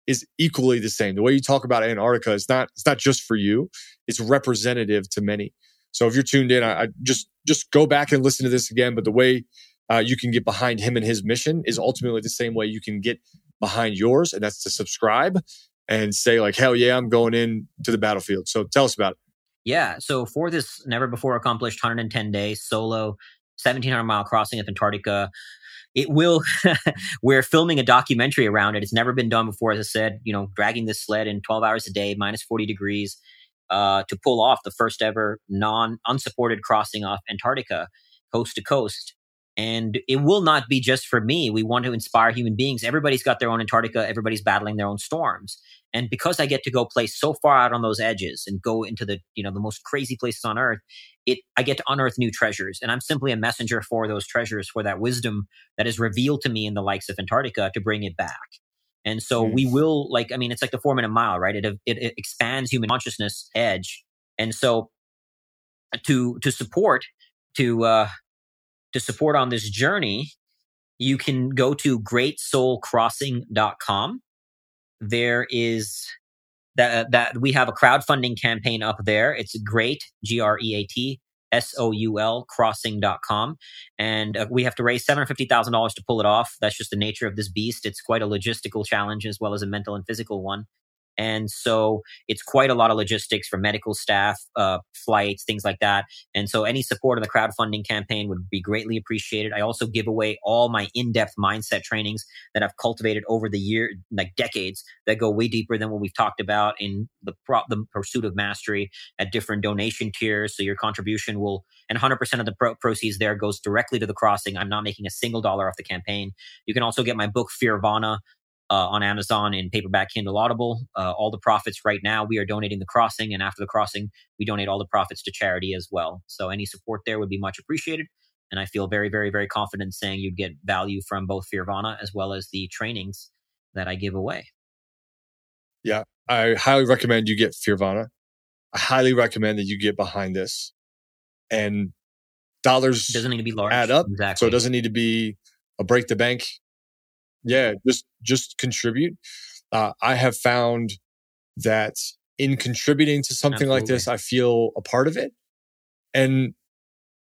is equally the same. The way you talk about Antarctica is not, it's not just for you. It's representative to many. So if you're tuned in, I, I just, just go back and listen to this again. But the way uh, you can get behind him and his mission is ultimately the same way you can get behind yours, and that's to subscribe and say like, hell yeah, I'm going in to the battlefield. So tell us about it. Yeah. So for this never before accomplished 110 day solo 1700 mile crossing of Antarctica, it will we're filming a documentary around it it's never been done before as i said you know dragging this sled in 12 hours a day minus 40 degrees uh, to pull off the first ever non unsupported crossing off antarctica coast to coast and it will not be just for me. We want to inspire human beings. Everybody's got their own Antarctica. Everybody's battling their own storms. And because I get to go play so far out on those edges and go into the, you know, the most crazy places on earth, it, I get to unearth new treasures. And I'm simply a messenger for those treasures, for that wisdom that is revealed to me in the likes of Antarctica to bring it back. And so mm. we will like, I mean, it's like the four minute mile, right? It, it, it expands human consciousness edge. And so to, to support, to, uh, to support on this journey, you can go to greatsoulcrossing.com. There is that that we have a crowdfunding campaign up there. It's great, G R E A T S O U L crossing.com. And uh, we have to raise $750,000 to pull it off. That's just the nature of this beast. It's quite a logistical challenge as well as a mental and physical one. And so it's quite a lot of logistics for medical staff, uh, flights, things like that. And so any support of the crowdfunding campaign would be greatly appreciated. I also give away all my in-depth mindset trainings that I've cultivated over the year, like decades, that go way deeper than what we've talked about in the, pro- the pursuit of mastery at different donation tiers. So your contribution will, and 100% of the pro- proceeds there goes directly to the crossing. I'm not making a single dollar off the campaign. You can also get my book, Fearvana, uh, on Amazon in paperback, Kindle, Audible. Uh, all the profits right now we are donating the crossing, and after the crossing, we donate all the profits to charity as well. So any support there would be much appreciated. And I feel very, very, very confident saying you'd get value from both Fearvana as well as the trainings that I give away. Yeah, I highly recommend you get Fearvana. I highly recommend that you get behind this. And dollars it doesn't need to be large. Add up, exactly. so it doesn't need to be a break the bank yeah, just just contribute. Uh, I have found that in contributing to something Absolutely. like this, I feel a part of it, and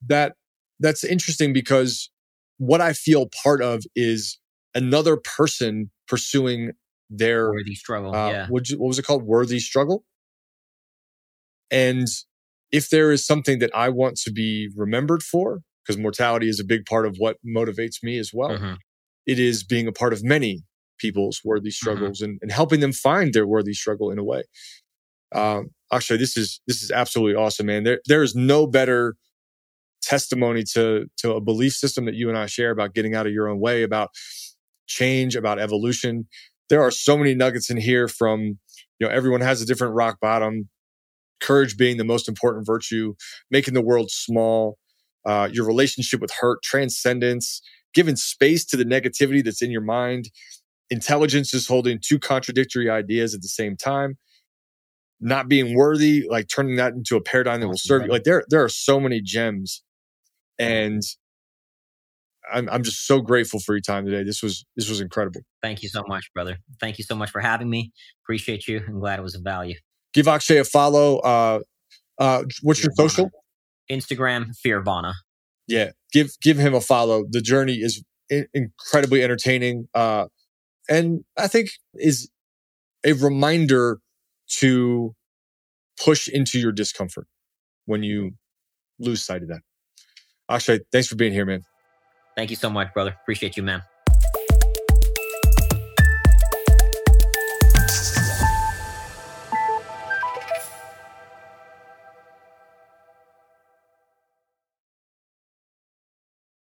that that's interesting because what I feel part of is another person pursuing their worthy struggle. Uh, yeah. What, what was it called? Worthy struggle. And if there is something that I want to be remembered for, because mortality is a big part of what motivates me as well. Mm-hmm it is being a part of many people's worthy mm-hmm. struggles mm-hmm. and, and helping them find their worthy struggle in a way. Um, actually, this is this is absolutely awesome, man. There there is no better testimony to to a belief system that you and I share about getting out of your own way, about change, about evolution. There are so many nuggets in here from you know everyone has a different rock bottom. Courage being the most important virtue, making the world small, uh, your relationship with hurt, transcendence, giving space to the negativity that's in your mind. Intelligence is holding two contradictory ideas at the same time. Not being worthy, like turning that into a paradigm that will serve you. Like there, there are so many gems, and I'm I'm just so grateful for your time today. This was this was incredible. Thank you so much, brother. Thank you so much for having me. Appreciate you. I'm glad it was of value. Give Akshay a follow. Uh, uh, what's your social? Instagram, Fearvana yeah, give give him a follow. The journey is I- incredibly entertaining, uh, and I think is a reminder to push into your discomfort when you lose sight of that. Akshay, thanks for being here, man. Thank you so much, brother. Appreciate you, man.